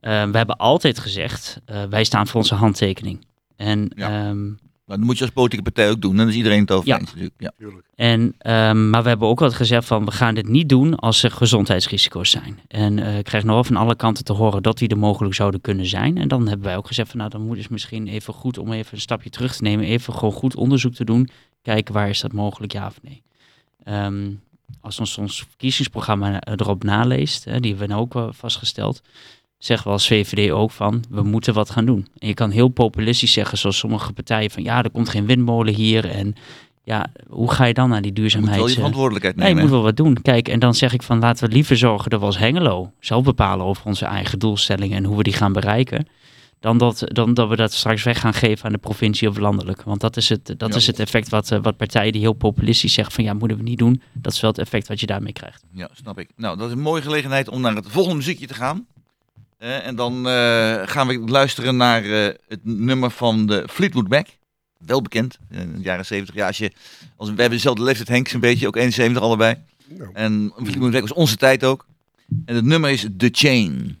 Eh, we hebben altijd gezegd, eh, wij staan voor onze handtekening. En Ja. ehm, dat moet je als politieke partij ook doen. Dan is iedereen het over Ja. eens natuurlijk. Ja. En, ehm, maar we hebben ook altijd gezegd van we gaan dit niet doen als er gezondheidsrisico's zijn. En eh, ik krijg nog wel van alle kanten te horen dat die er mogelijk zouden kunnen zijn. En dan hebben wij ook gezegd van nou dan moet het misschien even goed om even een stapje terug te nemen. Even gewoon goed onderzoek te doen. Kijken waar is dat mogelijk ja of nee. Ehm, als ons, ons verkiezingsprogramma erop naleest, hè, die hebben we nou ook wel vastgesteld. Zeggen we als VVD ook van, we moeten wat gaan doen. En je kan heel populistisch zeggen, zoals sommige partijen, van ja, er komt geen windmolen hier. En ja, hoe ga je dan naar die Je moet duurzaamheid? wel je eh, verantwoordelijkheid Nee, je nemen. moet wel wat doen. Kijk, en dan zeg ik van laten we liever zorgen dat we als Hengelo zelf bepalen over onze eigen doelstellingen en hoe we die gaan bereiken. Dan dat, dan dat we dat straks weg gaan geven aan de provincie of landelijk. Want dat is het, dat Ja. is het effect wat, eh, wat partijen die heel populistisch zeggen van ja, moeten we niet doen. Dat is wel het effect wat je daarmee krijgt. Ja, snap ik. Nou, dat is een mooie gelegenheid om naar het volgende muziekje te gaan. Eh, en dan eh, gaan we luisteren naar eh, het nummer van de Fleetwood Mac. Wel bekend, in de jaren 70. Ja, als je, als, we hebben dezelfde leeftijd, Henk een beetje, ook 71 allebei. Nou. En Fleetwood Mac was onze tijd ook. En het nummer is The Chain.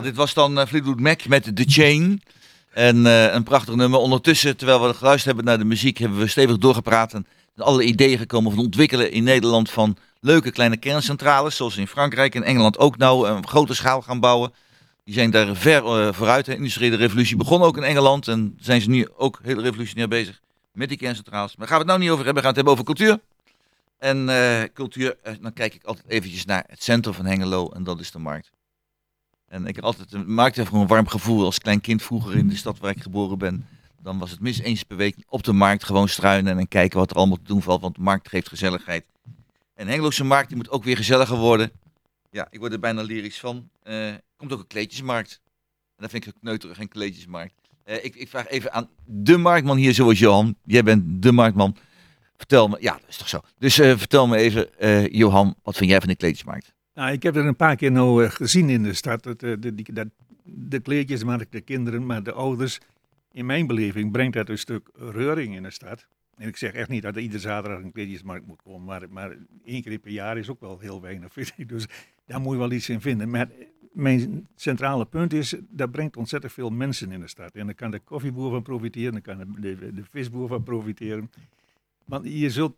Dit was dan eh, Fleetwood Mac met The Chain. En eh, een prachtig nummer. Ondertussen, terwijl we geluisterd hebben naar de muziek, hebben we stevig doorgepraat. En alle ideeën gekomen van ontwikkelen in Nederland van leuke kleine kerncentrales. Zoals in Frankrijk en Engeland ook nou een grote schaal gaan bouwen. Die zijn daar ver eh, vooruit. De industriële revolutie begon ook in Engeland. En zijn ze nu ook heel revolutionair bezig met die kerncentrales. Maar gaan we het nou niet over hebben. We gaan het hebben over cultuur. En eh, cultuur, eh, dan kijk ik altijd eventjes naar het centrum van Hengelo. En dat is de markt. En ik heb altijd, markt heeft gewoon een warm gevoel. Als klein kind vroeger in de stad waar ik geboren ben. Dan was het mis eens per week op de markt gewoon struinen en kijken wat er allemaal te doen valt. Want de markt geeft gezelligheid. En Hengeloze markt die moet ook weer gezelliger worden. Ja, ik word er bijna lyrisch van. Eh, komt ook een kleedjesmarkt. En dat vind ik ook kneuterig, een kleedjesmarkt. Eh, ik, ik vraag even aan de marktman hier, zoals Johan. Jij bent de marktman. Vertel me, ja, dat is toch zo. Dus eh, vertel me even, Johan, wat vind jij van de kleedjesmarkt? Nou, ik heb er een paar keer nou eh, gezien in de stad. Dat, eh, de, die, dat, de de kinderen, maar de ouders. In mijn beleving brengt dat een stuk reuring in de stad. En ik zeg echt niet dat er iedere zaterdag een kleedjesmarkt moet komen. Maar, maar één keer per jaar is ook wel heel weinig. Dus daar moet je wel iets in vinden. Maar mijn centrale punt is, dat brengt ontzettend veel mensen in de stad. En daar kan de koffieboer van profiteren, daar kan de, de visboer van profiteren. Want je zult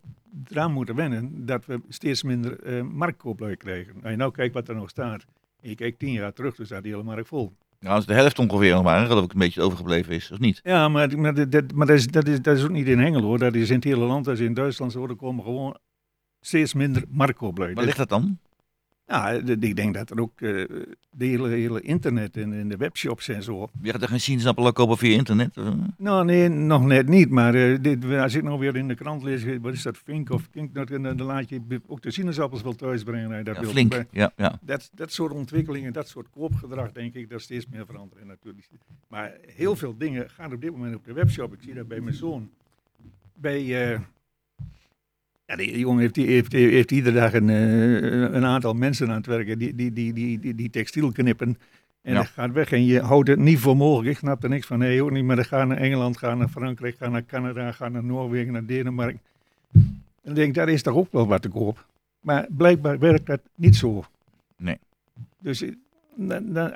eraan moeten wennen dat we steeds minder eh marktkooplui krijgen. Als je nou kijkt wat er nog staat. En je kijkt tien jaar terug, dan staat die hele markt vol. Nou, dat is de helft ongeveer nog maar, geloof ik, een beetje overgebleven is, of niet? Ja, maar, maar, dat, dat- maar dat, is, dat, is, dat is ook niet in Hengelo hoor. Dat is in het hele land, dat is in Duitsland zo. Er komen gewoon steeds minder marktkooplui. Waar ligt dat dan? Ja, ik denk dat er ook eh, de hele, hele internet en, en de webshops en zo. Je gaat er geen sinaasappelen kopen via internet? eh? Nou, nee, nog net niet. Maar eh, dit, als ik nou weer in de krant lees, wat is dat, Fink of Kink, dan, dan laat je ook de sinaasappels wel thuis brengen. als je Dat Ja, wil. flink. Ja, ja. Dat, dat soort ontwikkelingen, dat soort koopgedrag, denk ik, dat steeds meer veranderen natuurlijk. Maar heel veel dingen gaan op dit moment op de webshop. Ik zie dat bij mijn zoon. Bij, ja, die jongen heeft, die, heeft, heeft iedere dag een, eh, een aantal mensen aan het werken die, die, die, die, die, die textiel knippen. En Ja. dat gaat weg en je houdt het niet voor mogelijk. Ik snap er niks van. Nee, ook niet. Maar dan gaan naar Engeland, gaan naar Frankrijk, gaan naar Canada, gaan naar Noorwegen, naar Denemarken. En dan denk ik, daar is toch ook wel wat te koop. Maar blijkbaar werkt dat niet zo. Nee. Dus eh,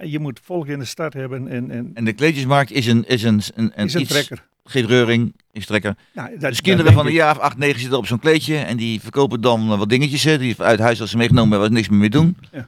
je moet volk in de stad hebben en, en En de kleedjesmarkt is een, is een, een, een is een iets, trekker. geen reuring, is trekker. Nou, dat, Dus kinderen van een jaar of acht, negen zitten op zo'n kleedje en die verkopen dan wat dingetjes hè, die uit huis als ze meegenomen hebben, ze niks meer mee doen. Ja.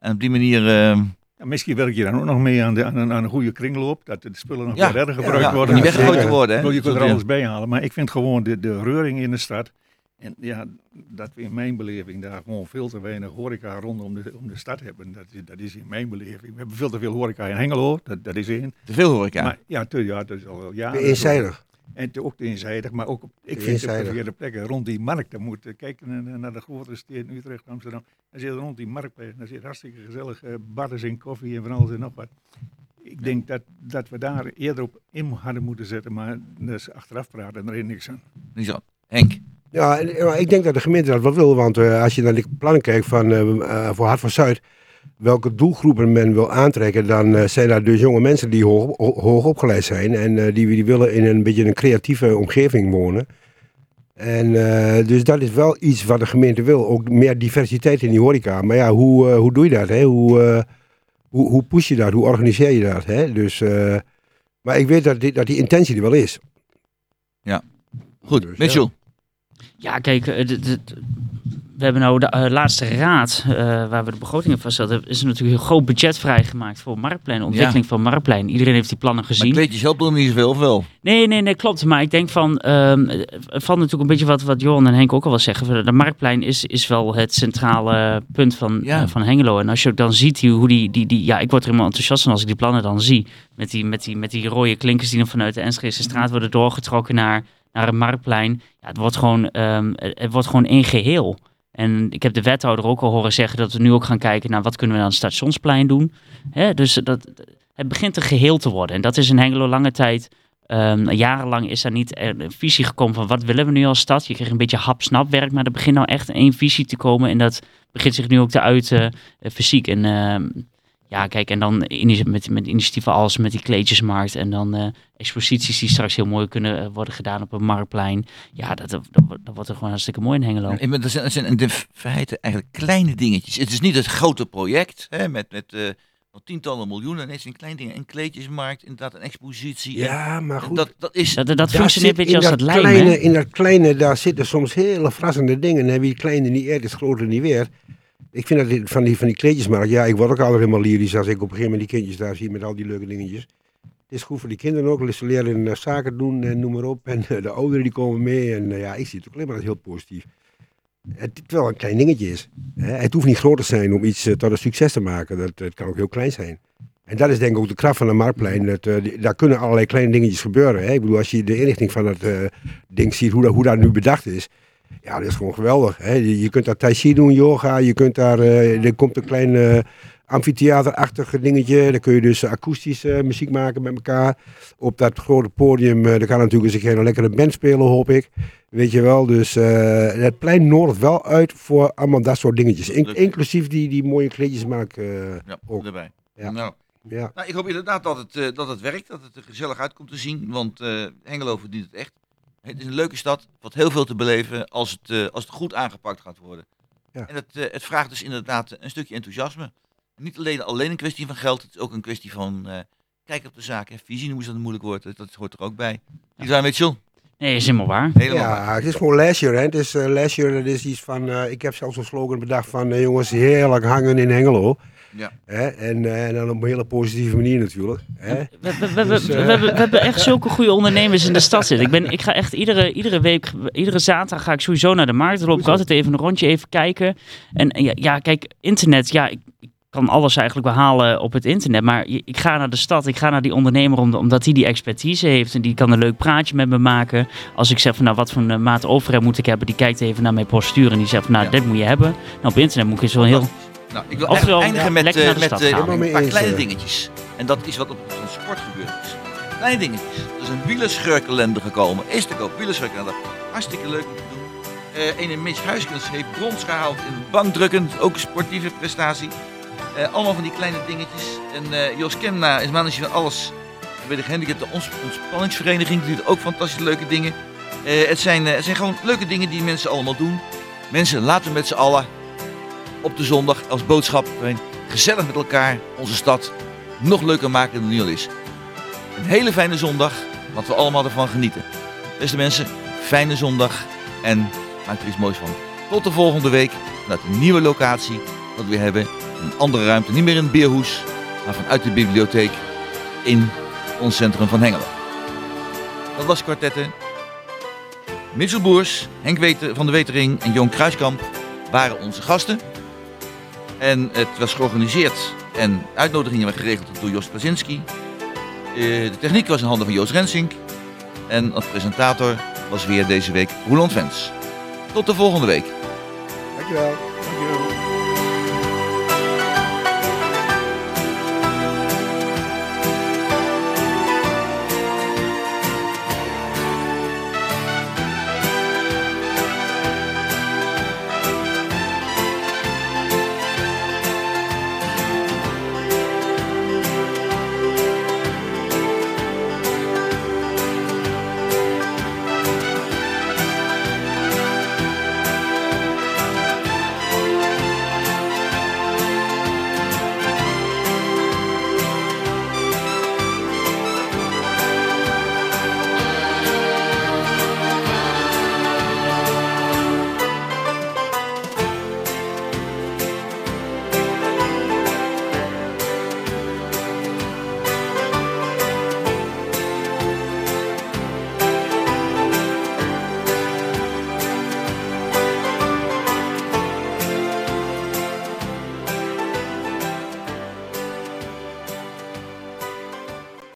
En op die manier, eh, Ja, misschien werk je dan ook nog mee aan, de, aan, een, aan een goede kringloop. Dat de spullen nog Ja, weer verder gebruikt ja, worden. niet weggegooid te worden. Hè? je kunt er alles bij halen. Maar ik vind gewoon de, de reuring in de stad. En ja, dat we in mijn beleving daar gewoon veel te weinig horeca rondom de, om de stad hebben. Dat is, dat is in mijn beleving. We hebben veel te veel horeca in Hengelo, dat, dat is één. Te veel ja. Maar ja, te, ja, dat is al wel jaren. Eenzijdig. En ook te eenzijdig, maar ook op, ik vind het op de eenzijdig. verkeerde plekken. Rond die markt, dan moet kijk naar, naar de grote steden, Utrecht, Amsterdam. Dan zit er rond die markt, dan zit hartstikke gezellig uh, barres en koffie en van alles en nog wat. Ik denk dat, dat we daar eerder op in hadden moeten zetten, maar dus achteraf praten, daar is niks aan. Niet zo. Henk, Ja, ik denk dat de gemeente dat wel wil, want eh, als je naar de plannen kijkt van, eh, eh, voor Hart van Zuid, welke doelgroepen men wil aantrekken, dan eh, zijn dat dus jonge mensen die hoog, ho- hoog opgeleid zijn en eh, die, die willen in een beetje een creatieve omgeving wonen. En eh, dus dat is wel iets wat de gemeente wil, ook meer diversiteit in die horeca. Maar ja, hoe, eh, hoe doe je dat? Hè? Hoe, eh, hoe, hoe push je dat? Hoe organiseer je dat? Hè? Dus eh, Maar ik weet dat die, dat die intentie er wel is. Goed, Dus, ja. Mitchell. Ja, kijk, d- d- we hebben nou de eh, laatste raad, eh, waar we de begrotingen vaststellen, is er natuurlijk een groot budget vrijgemaakt voor Marktplein, ontwikkeling van Marktplein. Iedereen heeft die plannen Maar gezien. kleedjes helpen er niet zoveel, of wel? Nee, nee, nee, klopt. Maar ik denk van, ehm het valt natuurlijk een beetje wat, wat Johan en Henk ook al wel zeggen. De Marktplein is, is wel het centrale punt van, Ja. eh, van Hengelo. En als je ook dan ziet hoe die, die, die, ja, ik word er helemaal enthousiast van als ik die plannen dan zie. Met die, met die, met die rode klinkers die dan vanuit de Enschede straat worden doorgetrokken naar, naar het Marktplein. Ja, het wordt gewoon, het, het wordt gewoon één geheel. En ik heb de wethouder ook al horen zeggen dat we nu ook gaan kijken naar wat kunnen we aan stationsplein doen. Hè, dus dat, het begint een geheel te worden. En dat is in Hengelo lange tijd Ehm, jarenlang is daar niet een visie gekomen van wat willen we nu als stad. Je kreeg een beetje hap-snap werk, maar er begint nou echt één visie te komen. En dat begint zich nu ook te uiten eh, fysiek. En ehm, ja, kijk, en dan met, met initiatieven als met die kleedjesmarkt en dan eh, exposities die straks heel mooi kunnen eh, worden gedaan op een marktplein. Ja, dat, dat, dat, wordt- er gewoon hartstikke mooi in Hengelo. Ben- Dat zijn, dat zijn in de feite eigenlijk kleine dingetjes. Het is niet het grote project hè, met, met eh, wel tientallen miljoenen. Nee, het zijn kleine dingen. Een kleedjesmarkt, inderdaad een expositie. Ja, maar En goed. dat, dat is... Dat, dat, functioneert een beetje als dat dat lijm, kleine, hè? In dat kleine, daar zitten soms hele verrassende dingen. En wie het kleine niet eert, is het grote niet weer. Ik vind dat van die, van die ja, ik word ook altijd helemaal lyrisch als ik op een gegeven moment die kindjes daar zie met al die leuke dingetjes. Het is goed voor die kinderen ook, ze leren eh, zaken doen en noem maar op. En eh, de ouderen die komen mee en eh, ja, ik zie het ook alleen maar heel positief. Het is wel een klein dingetje is. Het hoeft niet groot te zijn om iets tot een succes te maken. Dat, het kan ook heel klein zijn. En dat is denk ik ook de kracht van een marktplein. Dat, daar kunnen allerlei kleine dingetjes gebeuren. Hè. Ik bedoel, als je de inrichting van het eh, ding ziet, hoe dat, hoe dat nu bedacht is. Ja, dat is gewoon geweldig. Hè. Je, je kunt daar tai chi doen, yoga. Je kunt daar, eh, er komt een klein eh amfitheaterachtig dingetje. Daar kun je dus eh, muziek maken met elkaar. Op dat grote podium, daar kan natuurlijk eens een een lekkere band spelen, hoop ik. Weet je wel, dus het plein nodigt wel uit voor allemaal dat soort dingetjes. In- inclusief die, die mooie kleedjesmarkt. eh Ja, ook. erbij. Ja. Nou, ja. nou, ik hoop inderdaad dat het, dat het werkt, dat het er gezellig uit komt te zien. Want Hengelo verdient het echt. Het is een leuke stad, wat heel veel te beleven als het, eh, als het goed aangepakt gaat worden. Ja. En het, eh, het vraagt dus inderdaad een stukje enthousiasme. Niet alleen, alleen een kwestie van geld, het is ook een kwestie van eh kijken op de zaak. Hè. Visie noemen ze dat moeilijk woord, dat, dat hoort er ook bij. Die zijn Mitchell. Nee, is helemaal waar. Helemaal waar. Ja, het is gewoon leisure. Hè. Het is leisure, dat is iets van... eh, ik heb zelfs een slogan bedacht van... jongens, heerlijk hangen in Hengelo. Ja. Hè. En, eh, en dan op een hele positieve manier natuurlijk. Hè. We, we, we, Dus, we, eh, we hebben, we hebben echt zulke goede ondernemers in de stad zitten. Ik, ben, ik ga echt iedere, iedere week, iedere zaterdag ga ik sowieso naar de markt. Dan loop ik altijd even een rondje even kijken. En en ja, ja, kijk, internet, ja, ik, ik kan alles eigenlijk behalen op het internet. Maar je- ik ga naar de stad, ik ga naar die ondernemer om- omdat hij die expertise heeft. En die kan een leuk praatje met me maken. Als ik zeg van, nou, wat voor een maat overheid moet ik hebben? Die kijkt even naar mijn postuur en die zegt van, nou, Ja. dit moet je hebben. Nou, op internet moet ik zo'n heel... Nou, ik wil eigenlijk eindigen ja, met, eh, de met eh, een paar eens, kleine eh. dingetjes. En dat is wat op het sport gebeurd is. Kleine dingetjes. Er is een wielerschurkenlende gekomen. Is te koop, wielerschurkenlende. Hartstikke leuk om te doen. Eh ene Mitch Huiskens heeft brons gehaald in bankdrukken. Ook een sportieve prestatie. Eh, allemaal van die kleine dingetjes. En eh, Jos Kemna is manager van alles. Bij de gehandicapte ons ontspanningsvereniging. Die doet ook fantastische leuke dingen. Eh, het, zijn, eh, het zijn gewoon leuke dingen die mensen allemaal doen. Mensen, laten we met z'n allen op de zondag als boodschap gezellig met elkaar onze stad nog leuker maken dan nu al is. Een hele fijne zondag, wat we allemaal ervan genieten. Beste mensen, fijne zondag en maak er iets moois van. Tot de volgende week vanuit een nieuwe locatie, wat we hebben. Een andere ruimte, niet meer in het beerhoes, maar vanuit de bibliotheek in ons centrum van Hengelo. Dat was Kwartetten. Mitchell Boers, Henk van de Wetering en Joon Kruiskamp waren onze gasten. En het was georganiseerd en uitnodigingen werden geregeld door Jos Krasinski. Eh, de techniek was in handen van Joost Rensink. En als presentator was weer deze week Roland Vens. Tot de volgende week. Dankjewel.